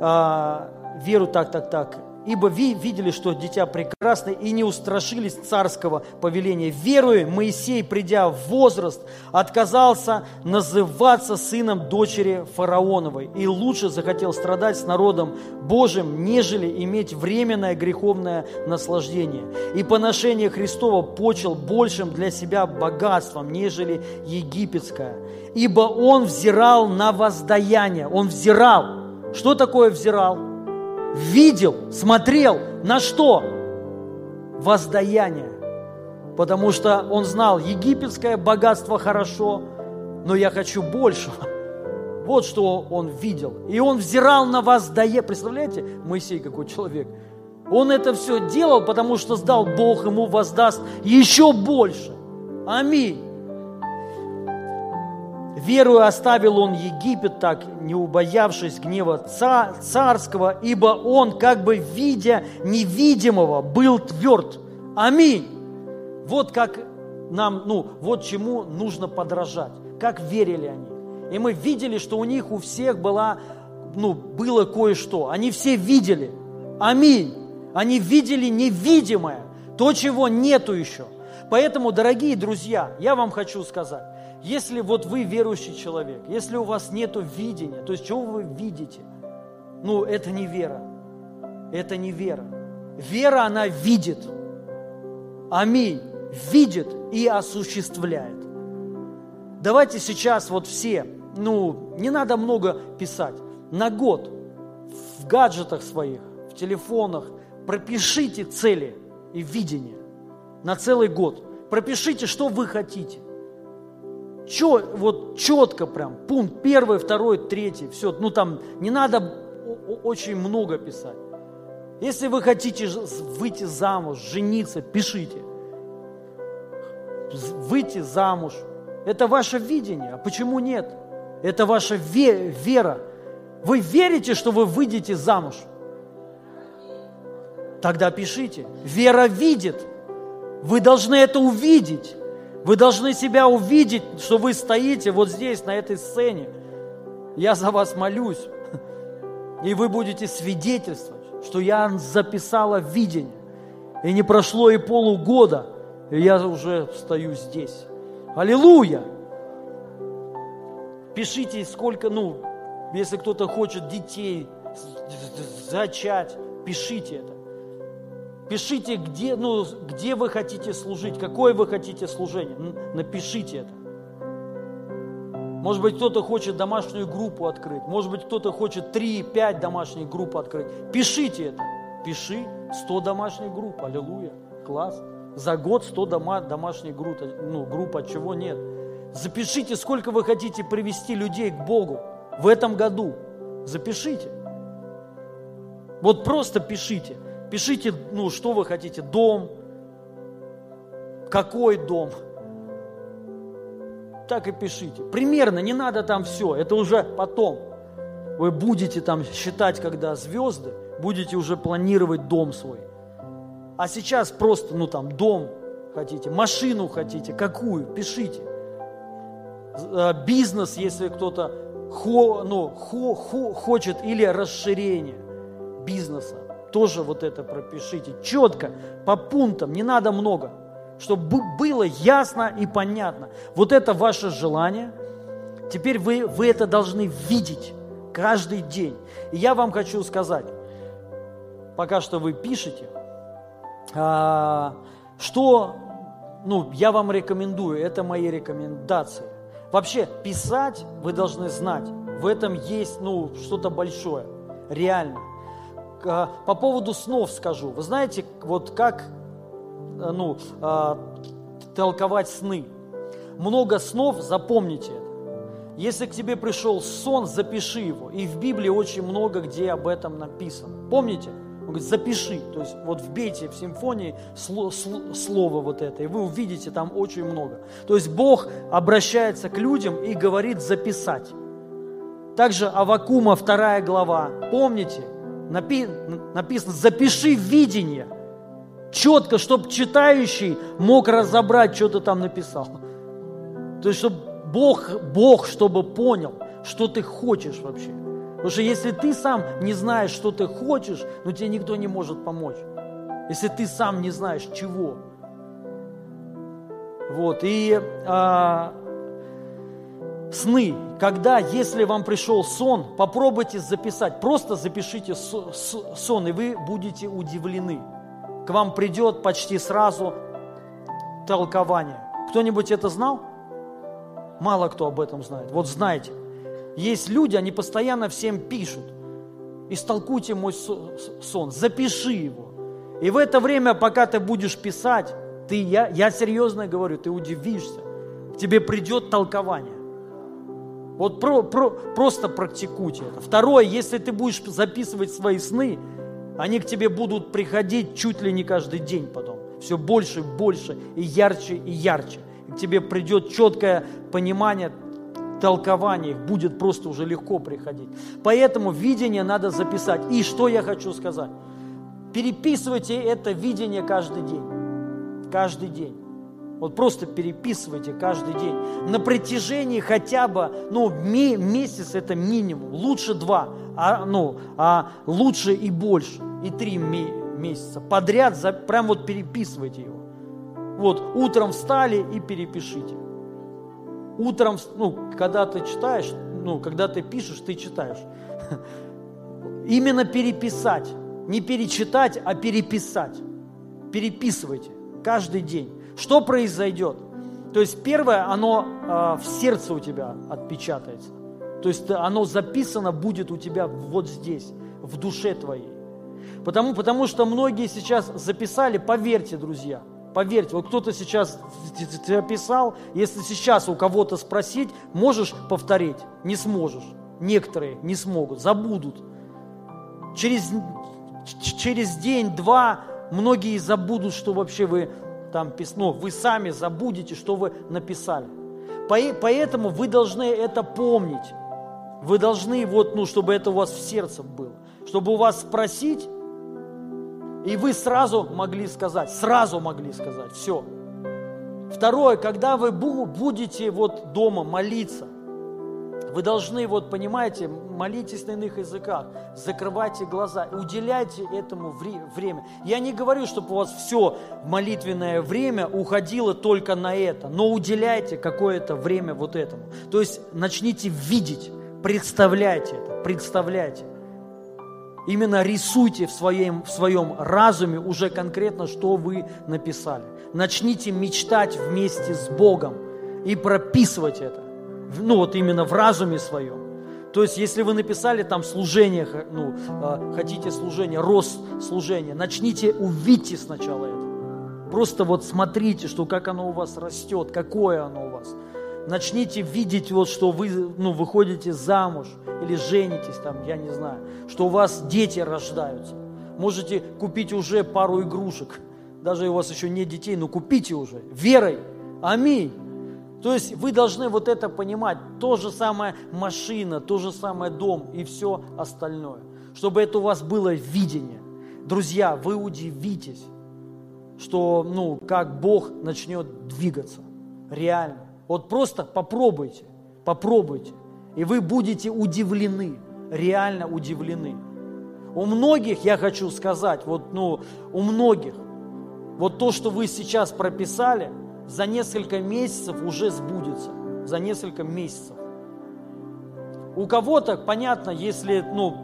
S1: а, веру, так, так, так, ибо вы видели, что дитя прекрасное, и не устрашились царского повеления. Веруя, Моисей, придя в возраст, отказался называться сыном дочери фараоновой, и лучше захотел страдать с народом Божьим, нежели иметь временное греховное наслаждение. И поношение Христова почел большим для себя богатством, нежели египетское. Ибо он взирал на воздаяние, он взирал. Что такое взирал? Видел, смотрел на что? Воздаяние. Потому что он знал, египетское богатство хорошо, но я хочу большего. Вот что он видел. И он взирал на воздаяние. Представляете, Моисей какой человек? Он это все делал, потому что сдал Бог ему воздаст еще больше. Аминь. Верую оставил он Египет так, не убоявшись гнева царского, ибо он, как бы видя невидимого, был тверд. Аминь. Вот как нам, ну, вот чему нужно подражать. Как верили они. И мы видели, что у них у всех была, ну, было кое-что. Они все видели. Аминь. Они видели невидимое, то, чего нету еще. Поэтому, дорогие друзья, я вам хочу сказать, если вот вы верующий человек, если у вас нет видения, то есть чего вы видите? Ну, это не вера. Это не вера. Вера, она видит. Аминь. Видит и осуществляет. Давайте сейчас вот все, ну, не надо много писать, на год в гаджетах своих, в телефонах пропишите цели и видение на целый год. Пропишите, что вы хотите чё, вот четко прям, пункт первый, второй, третий, все, ну там не надо очень много писать. Если вы хотите выйти замуж, жениться, пишите. Выйти замуж. Это ваше видение. А почему нет? Это ваша вера. Вы верите, что вы выйдете замуж? Тогда пишите. Вера видит. Вы должны это увидеть. Вы должны себя увидеть, что вы стоите вот здесь, на этой сцене. Я за вас молюсь. И вы будете свидетельствовать, что я записала видение. И не прошло и полугода, и я уже стою здесь. Аллилуйя! Пишите, сколько, ну, если кто-то хочет детей зачать, пишите это. Пишите, где, ну, где вы хотите служить, какое вы хотите служение. Напишите это. Может быть, кто-то хочет домашнюю группу открыть. Может быть, кто-то хочет 3-5 домашних групп открыть. Пишите это. Пиши 100 домашних групп. Аллилуйя. Класс. За год 100 дома, домашних групп, ну, групп, от чего нет. Запишите, сколько вы хотите привести людей к Богу в этом году. Запишите. Вот просто пишите. Пишите, ну, что вы хотите, дом, какой дом. Так и пишите. Примерно, не надо там все, это уже потом. Вы будете там считать, когда звезды, будете уже планировать дом свой. А сейчас просто, ну там, дом хотите, машину хотите, какую, пишите. Э, бизнес, если кто-то хо, ну, хо, хо, хочет, или расширение бизнеса тоже вот это пропишите четко, по пунктам, не надо много, чтобы было ясно и понятно. Вот это ваше желание. Теперь вы, вы это должны видеть каждый день. И я вам хочу сказать, пока что вы пишете, а, что ну, я вам рекомендую, это мои рекомендации. Вообще, писать вы должны знать, в этом есть, ну, что-то большое, реально. По поводу снов скажу. Вы знаете, вот как, э, ну, а, толковать сны? Много снов, запомните это. Если к тебе пришел сон, запиши его. И в Библии очень много где об этом написано. Помните? Он говорит, запиши, то есть вот вбейте в симфонии слово, слово вот это, и вы увидите там очень много. То есть Бог обращается к людям и говорит записать. Также Авакума, вторая глава, помните, напи, написано, запиши видение, четко, чтобы читающий мог разобрать, что ты там написал. То есть, чтобы Бог, Бог, чтобы понял, что ты хочешь вообще. Потому что если ты сам не знаешь, что ты хочешь, ну тебе никто не может помочь. Если ты сам не знаешь, чего. Вот, и а, сны, когда, если вам пришел сон, попробуйте записать, просто запишите сон, и вы будете удивлены. К вам придет почти сразу толкование. Кто-нибудь это знал? Мало кто об этом знает. Вот знаете – есть люди, они постоянно всем пишут. Истолкуйте мой сон, запиши его. И в это время, пока ты будешь писать, ты, я, я серьезно говорю, ты удивишься. К тебе придет толкование. Вот про, про, просто практикуйте это. Второе, если ты будешь записывать свои сны, они к тебе будут приходить чуть ли не каждый день потом. Все больше и больше, и ярче и ярче. И к тебе придет четкое понимание толкованиях будет просто уже легко приходить. Поэтому видение надо записать. И что я хочу сказать? Переписывайте это видение каждый день. Каждый день. Вот просто переписывайте каждый день. На протяжении хотя бы, ну, месяц это минимум. Лучше два, а, ну, а лучше и больше. И три месяца. Подряд за, прям вот переписывайте его. Вот утром встали и перепишите утром, ну, когда ты читаешь, ну, когда ты пишешь, ты читаешь. Именно переписать. Не перечитать, а переписать. Переписывайте каждый день. Что произойдет? То есть первое, оно э, в сердце у тебя отпечатается. То есть оно записано будет у тебя вот здесь, в душе твоей. Потому, потому что многие сейчас записали, поверьте, друзья – Поверьте, вот кто-то сейчас тебя писал, если сейчас у кого-то спросить, можешь повторить? Не сможешь. Некоторые не смогут, забудут. Через, через день-два многие забудут, что вообще вы там ну, вы сами забудете, что вы написали. Поэтому вы должны это помнить. Вы должны, вот, ну, чтобы это у вас в сердце было. Чтобы у вас спросить, и вы сразу могли сказать, сразу могли сказать, все. Второе, когда вы будете вот дома молиться, вы должны, вот понимаете, молитесь на иных языках, закрывайте глаза, уделяйте этому время. Я не говорю, чтобы у вас все молитвенное время уходило только на это, но уделяйте какое-то время вот этому. То есть начните видеть, представляйте это, представляйте. Именно рисуйте в своем, в своем разуме уже конкретно, что вы написали. Начните мечтать вместе с Богом и прописывать это. Ну вот именно в разуме своем. То есть, если вы написали там служение, ну, а, хотите служение, рост служения, начните, увидьте сначала это. Просто вот смотрите, что как оно у вас растет, какое оно у вас начните видеть, вот, что вы ну, выходите замуж или женитесь, там, я не знаю, что у вас дети рождаются. Можете купить уже пару игрушек, даже у вас еще нет детей, но купите уже, верой. Аминь. То есть вы должны вот это понимать, то же самое машина, то же самое дом и все остальное. Чтобы это у вас было видение. Друзья, вы удивитесь, что, ну, как Бог начнет двигаться. Реально. Вот просто попробуйте, попробуйте, и вы будете удивлены, реально удивлены. У многих, я хочу сказать, вот, ну, у многих, вот то, что вы сейчас прописали, за несколько месяцев уже сбудется, за несколько месяцев. У кого-то, понятно, если, ну,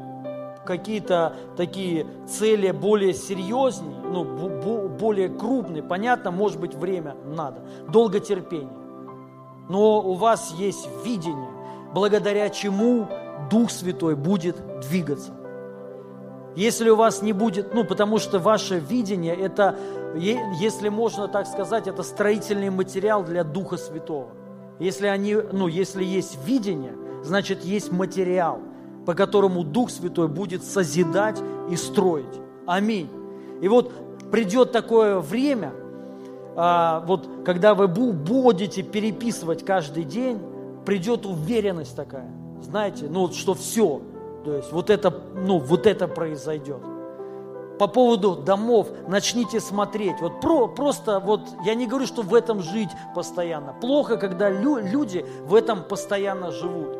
S1: какие-то такие цели более серьезнее, ну, более крупный, понятно, может быть, время надо, долготерпение. Но у вас есть видение, благодаря чему Дух Святой будет двигаться. Если у вас не будет, ну, потому что ваше видение, это, если можно так сказать, это строительный материал для Духа Святого. Если, они, ну, если есть видение, значит, есть материал, по которому Дух Святой будет созидать и строить. Аминь. И вот придет такое время, а, вот когда вы будете переписывать каждый день, придет уверенность такая, знаете, ну, что все, то есть вот это, ну, вот это произойдет. По поводу домов начните смотреть. Вот про, просто вот я не говорю, что в этом жить постоянно. Плохо, когда лю, люди в этом постоянно живут.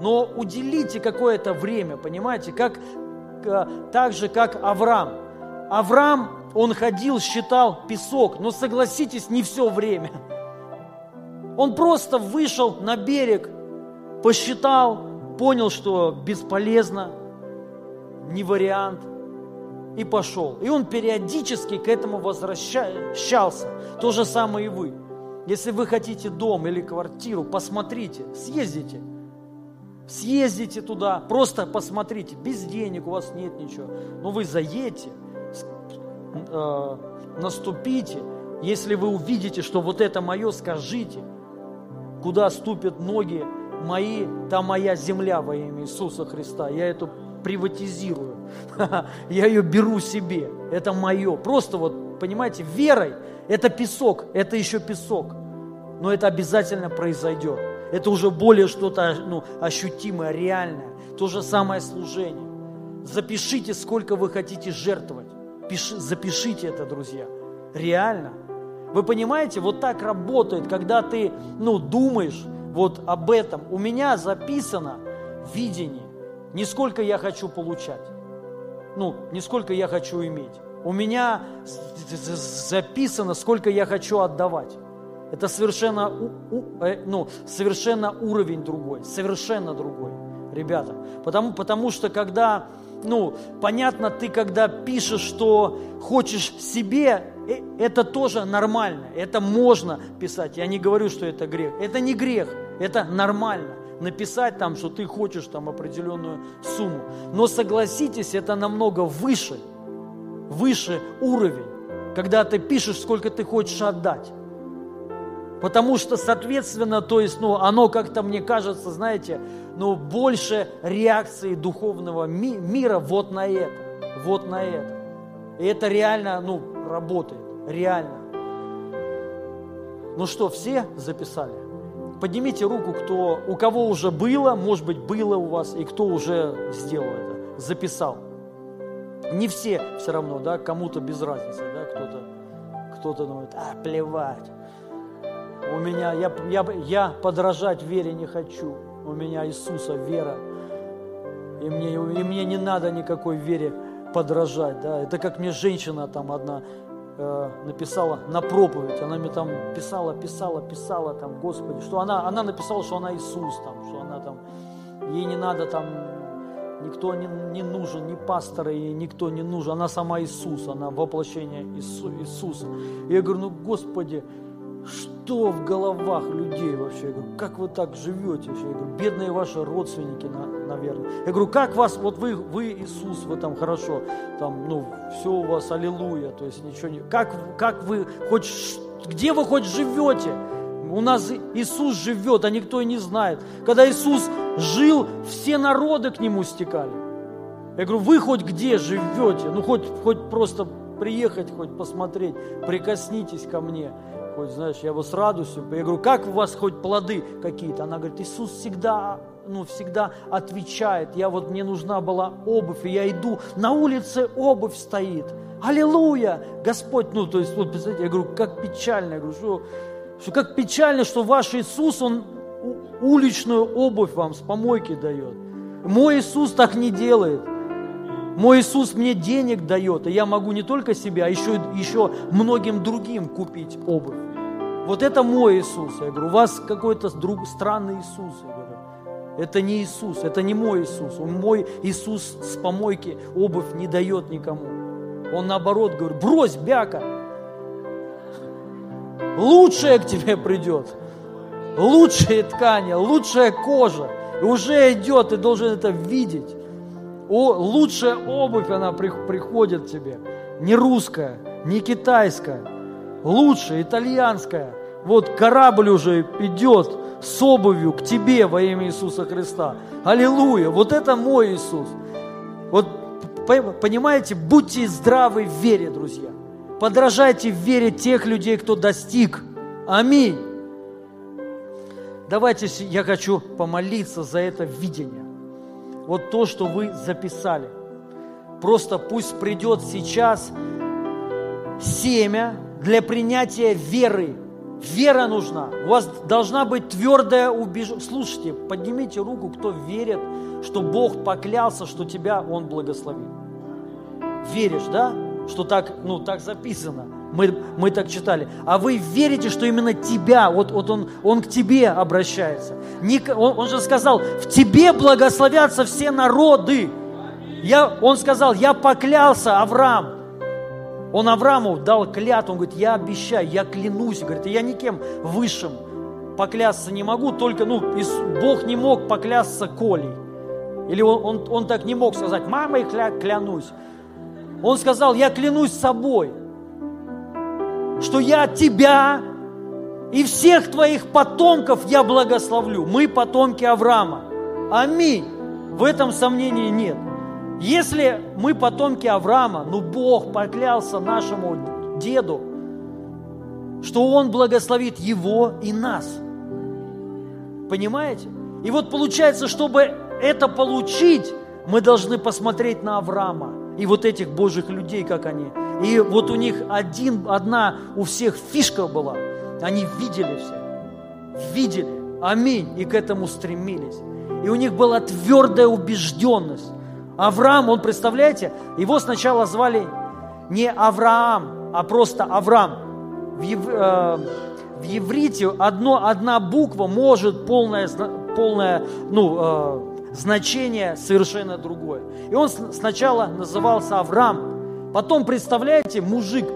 S1: Но уделите какое-то время, понимаете, как так же, как Авраам. Авраам, он ходил, считал песок, но согласитесь, не все время. Он просто вышел на берег, посчитал, понял, что бесполезно, не вариант, и пошел. И он периодически к этому возвращался. То же самое и вы. Если вы хотите дом или квартиру, посмотрите, съездите. Съездите туда, просто посмотрите. Без денег у вас нет ничего. Но вы заедете, э, наступите. Если вы увидите, что вот это мое, скажите, куда ступят ноги мои, там моя земля во имя Иисуса Христа. Я эту приватизирую. Я ее беру себе. Это мое. Просто вот, понимаете, верой это песок, это еще песок. Но это обязательно произойдет. Это уже более что-то ну, ощутимое, реальное. То же самое служение. Запишите, сколько вы хотите жертвовать. Пиши, запишите это, друзья. Реально. Вы понимаете, вот так работает, когда ты ну, думаешь, вот об этом. У меня записано видение, не сколько я хочу получать, ну, не сколько я хочу иметь. У меня записано, сколько я хочу отдавать. Это совершенно, э, ну, совершенно уровень другой, совершенно другой, ребята. Потому, потому что когда, ну, понятно, ты когда пишешь, что хочешь себе, э, это тоже нормально, это можно писать. Я не говорю, что это грех. Это не грех, это нормально. Написать там, что ты хочешь там определенную сумму. Но согласитесь, это намного выше, выше уровень, когда ты пишешь, сколько ты хочешь отдать. Потому что, соответственно, то есть, ну, оно как-то, мне кажется, знаете, ну, больше реакции духовного ми- мира вот на это, вот на это. И это реально, ну, работает, реально. Ну что, все записали? Поднимите руку, кто, у кого уже было, может быть, было у вас, и кто уже сделал это, записал. Не все все равно, да, кому-то без разницы, да, кто-то кто думает, а, плевать. У меня, я, я, я подражать вере не хочу. У меня Иисуса вера. И мне, и мне не надо никакой вере подражать. Да? Это как мне женщина там одна э, написала на проповедь, она мне там писала, писала, писала там, Господи, что она, она написала, что она Иисус там, что она там, ей не надо там, никто не, не нужен, ни пасторы, ей никто не нужен, она сама Иисус, она воплощение Иису, Иисуса. И я говорю, ну Господи, что в головах людей вообще? Я говорю, как вы так живете вообще? Я говорю, бедные ваши родственники, наверное. Я говорю, как вас, вот вы, вы Иисус, вы там хорошо, там, ну, все у вас, аллилуйя, то есть ничего не... Как, как вы, хоть, где вы хоть живете? У нас Иисус живет, а никто и не знает. Когда Иисус жил, все народы к Нему стекали. Я говорю, вы хоть где живете? Ну, хоть, хоть просто приехать, хоть посмотреть, прикоснитесь ко мне хоть, знаешь, я вас радостью. Я говорю, как у вас хоть плоды какие-то? Она говорит, Иисус всегда, ну, всегда отвечает. Я вот, мне нужна была обувь, и я иду, на улице обувь стоит. Аллилуйя! Господь, ну, то есть, вот, представляете, я говорю, как печально. Я говорю, что, что как печально, что ваш Иисус, Он уличную обувь вам с помойки дает. Мой Иисус так не делает. Мой Иисус мне денег дает, и я могу не только себе, а еще, еще многим другим купить обувь. Вот это мой Иисус. Я говорю, у вас какой-то друг, странный Иисус. Я говорю, это не Иисус, это не мой Иисус. Он мой Иисус с помойки обувь не дает никому. Он наоборот говорит, брось бяка. Лучшее к тебе придет. Лучшие ткани, лучшая кожа. И уже идет, ты должен это видеть. О, лучшая обувь, она приходит тебе. Не русская, не китайская. Лучшая, итальянская. Вот корабль уже идет с обувью к тебе во имя Иисуса Христа. Аллилуйя! Вот это мой Иисус. Вот понимаете, будьте здравы в вере, друзья. Подражайте в вере тех людей, кто достиг. Аминь. Давайте я хочу помолиться за это видение. Вот то, что вы записали. Просто пусть придет сейчас семя для принятия веры Вера нужна. У вас должна быть твердая убежденность. Слушайте, поднимите руку, кто верит, что Бог поклялся, что тебя Он благословит. Веришь, да? Что так, ну, так записано. Мы, мы так читали. А вы верите, что именно тебя, вот, вот он, он к тебе обращается. Не, он, он же сказал, в тебе благословятся все народы. Я, он сказал, я поклялся, Авраам, он Аврааму дал клятву, он говорит, я обещаю, я клянусь, говорит, я никем высшим поклясться не могу, только, ну, Бог не мог поклясться Колей. Или он, он, он так не мог сказать, мамой кля, клянусь. Он сказал, я клянусь собой, что я тебя и всех твоих потомков я благословлю. Мы потомки Авраама. Аминь. В этом сомнений нет. Если мы потомки Авраама, ну Бог поклялся нашему деду, что Он благословит его и нас. Понимаете? И вот получается, чтобы это получить, мы должны посмотреть на Авраама и вот этих Божьих людей, как они. И вот у них один, одна у всех фишка была. Они видели все. Видели. Аминь. И к этому стремились. И у них была твердая убежденность Авраам, он, представляете, его сначала звали не Авраам, а просто Авраам. В, ев, э, в еврите одно, одна буква может полное, полное ну, э, значение совершенно другое. И он сначала назывался Авраам. Потом, представляете, мужик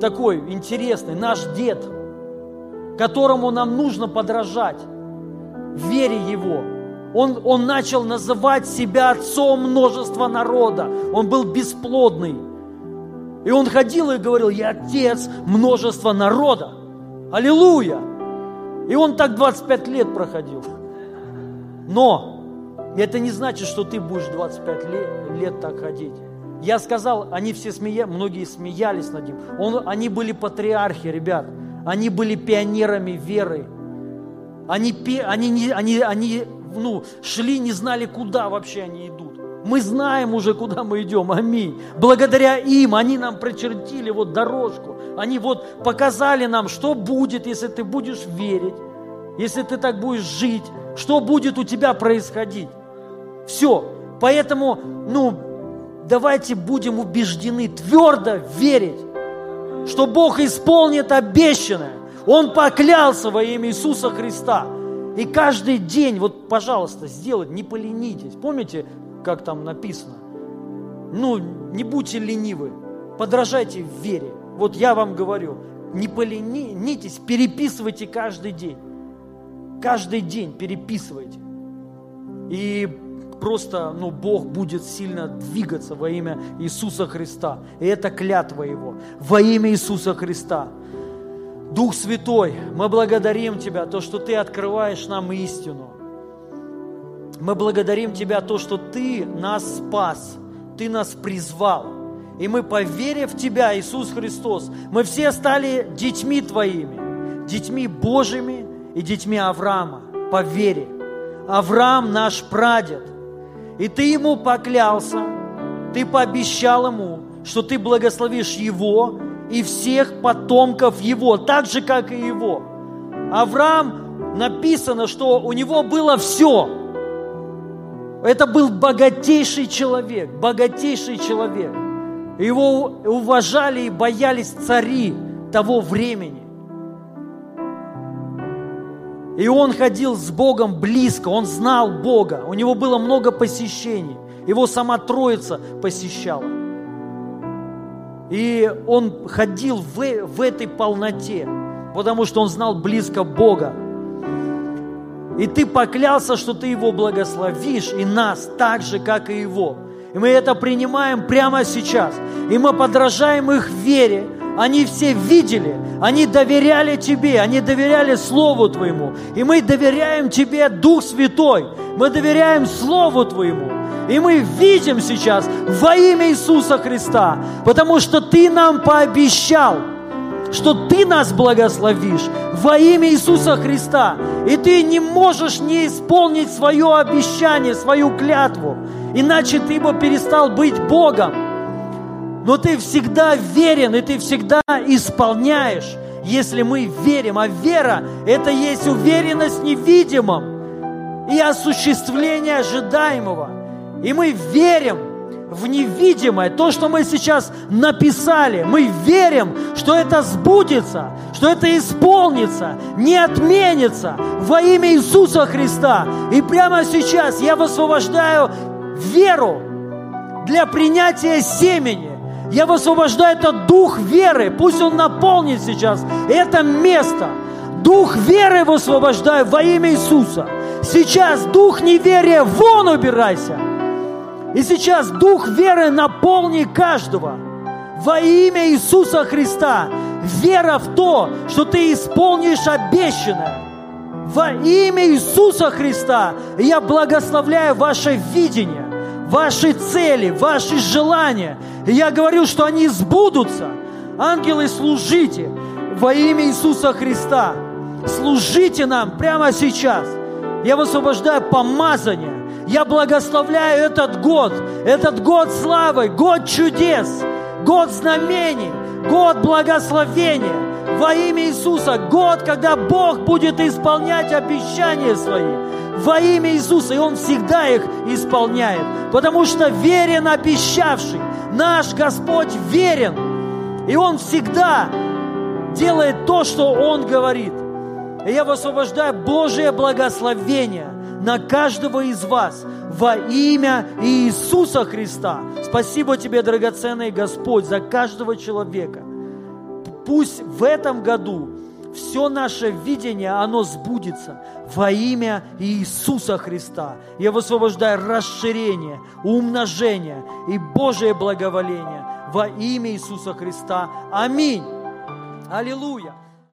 S1: такой интересный, наш дед, которому нам нужно подражать, вере его – он, он начал называть себя отцом множества народа. Он был бесплодный. И он ходил и говорил, я отец множества народа. Аллилуйя! И он так 25 лет проходил. Но это не значит, что ты будешь 25 лет, лет так ходить. Я сказал, они все смеялись, многие смеялись над ним. Он, они были патриархи, ребят. Они были пионерами веры. Они, они, они, они ну, шли, не знали, куда вообще они идут. Мы знаем уже, куда мы идем. Аминь. Благодаря им они нам прочертили вот дорожку. Они вот показали нам, что будет, если ты будешь верить, если ты так будешь жить, что будет у тебя происходить. Все. Поэтому, ну, давайте будем убеждены, твердо верить, что Бог исполнит обещанное. Он поклялся во имя Иисуса Христа – и каждый день, вот, пожалуйста, сделать, не поленитесь. Помните, как там написано? Ну, не будьте ленивы, подражайте в вере. Вот я вам говорю, не поленитесь, переписывайте каждый день. Каждый день переписывайте. И просто, ну, Бог будет сильно двигаться во имя Иисуса Христа. И это клятва Его. Во имя Иисуса Христа. Дух Святой, мы благодарим Тебя, то, что Ты открываешь нам истину. Мы благодарим Тебя, то, что Ты нас спас, Ты нас призвал. И мы, поверив в Тебя, Иисус Христос, мы все стали детьми Твоими, детьми Божьими и детьми Авраама, по вере. Авраам наш прадед. И Ты ему поклялся, Ты пообещал ему, что Ты благословишь его и всех потомков его, так же, как и его. Авраам написано, что у него было все. Это был богатейший человек, богатейший человек. Его уважали и боялись цари того времени. И он ходил с Богом близко, он знал Бога, у него было много посещений. Его сама Троица посещала. И он ходил в, в этой полноте, потому что он знал близко Бога. И ты поклялся, что ты его благословишь, и нас так же, как и его. И мы это принимаем прямо сейчас. И мы подражаем их вере. Они все видели, они доверяли Тебе, они доверяли Слову Твоему. И мы доверяем Тебе, Дух Святой. Мы доверяем Слову Твоему. И мы видим сейчас во имя Иисуса Христа, потому что Ты нам пообещал, что Ты нас благословишь во имя Иисуса Христа. И Ты не можешь не исполнить свое обещание, свою клятву, иначе Ты бы перестал быть Богом. Но Ты всегда верен, и Ты всегда исполняешь, если мы верим. А вера – это есть уверенность в невидимом и осуществление ожидаемого – и мы верим в невидимое, то, что мы сейчас написали. Мы верим, что это сбудется, что это исполнится, не отменится во имя Иисуса Христа. И прямо сейчас я высвобождаю веру для принятия семени. Я высвобождаю этот дух веры. Пусть он наполнит сейчас это место. Дух веры высвобождаю во имя Иисуса. Сейчас дух неверия вон убирайся. И сейчас дух веры наполни каждого во имя Иисуса Христа. Вера в то, что ты исполнишь обещанное. Во имя Иисуса Христа я благословляю ваше видение, ваши цели, ваши желания. И я говорю, что они сбудутся. Ангелы, служите во имя Иисуса Христа. Служите нам прямо сейчас. Я высвобождаю помазание я благословляю этот год, этот год славы, год чудес, год знамений, год благословения во имя Иисуса, год, когда Бог будет исполнять обещания свои во имя Иисуса, и Он всегда их исполняет, потому что верен обещавший, наш Господь верен, и Он всегда делает то, что Он говорит. И я высвобождаю Божие благословение – на каждого из вас во имя Иисуса Христа. Спасибо тебе, драгоценный Господь, за каждого человека. Пусть в этом году все наше видение, оно сбудется во имя Иисуса Христа. Я высвобождаю расширение, умножение и Божие благоволение во имя Иисуса Христа. Аминь. Аллилуйя.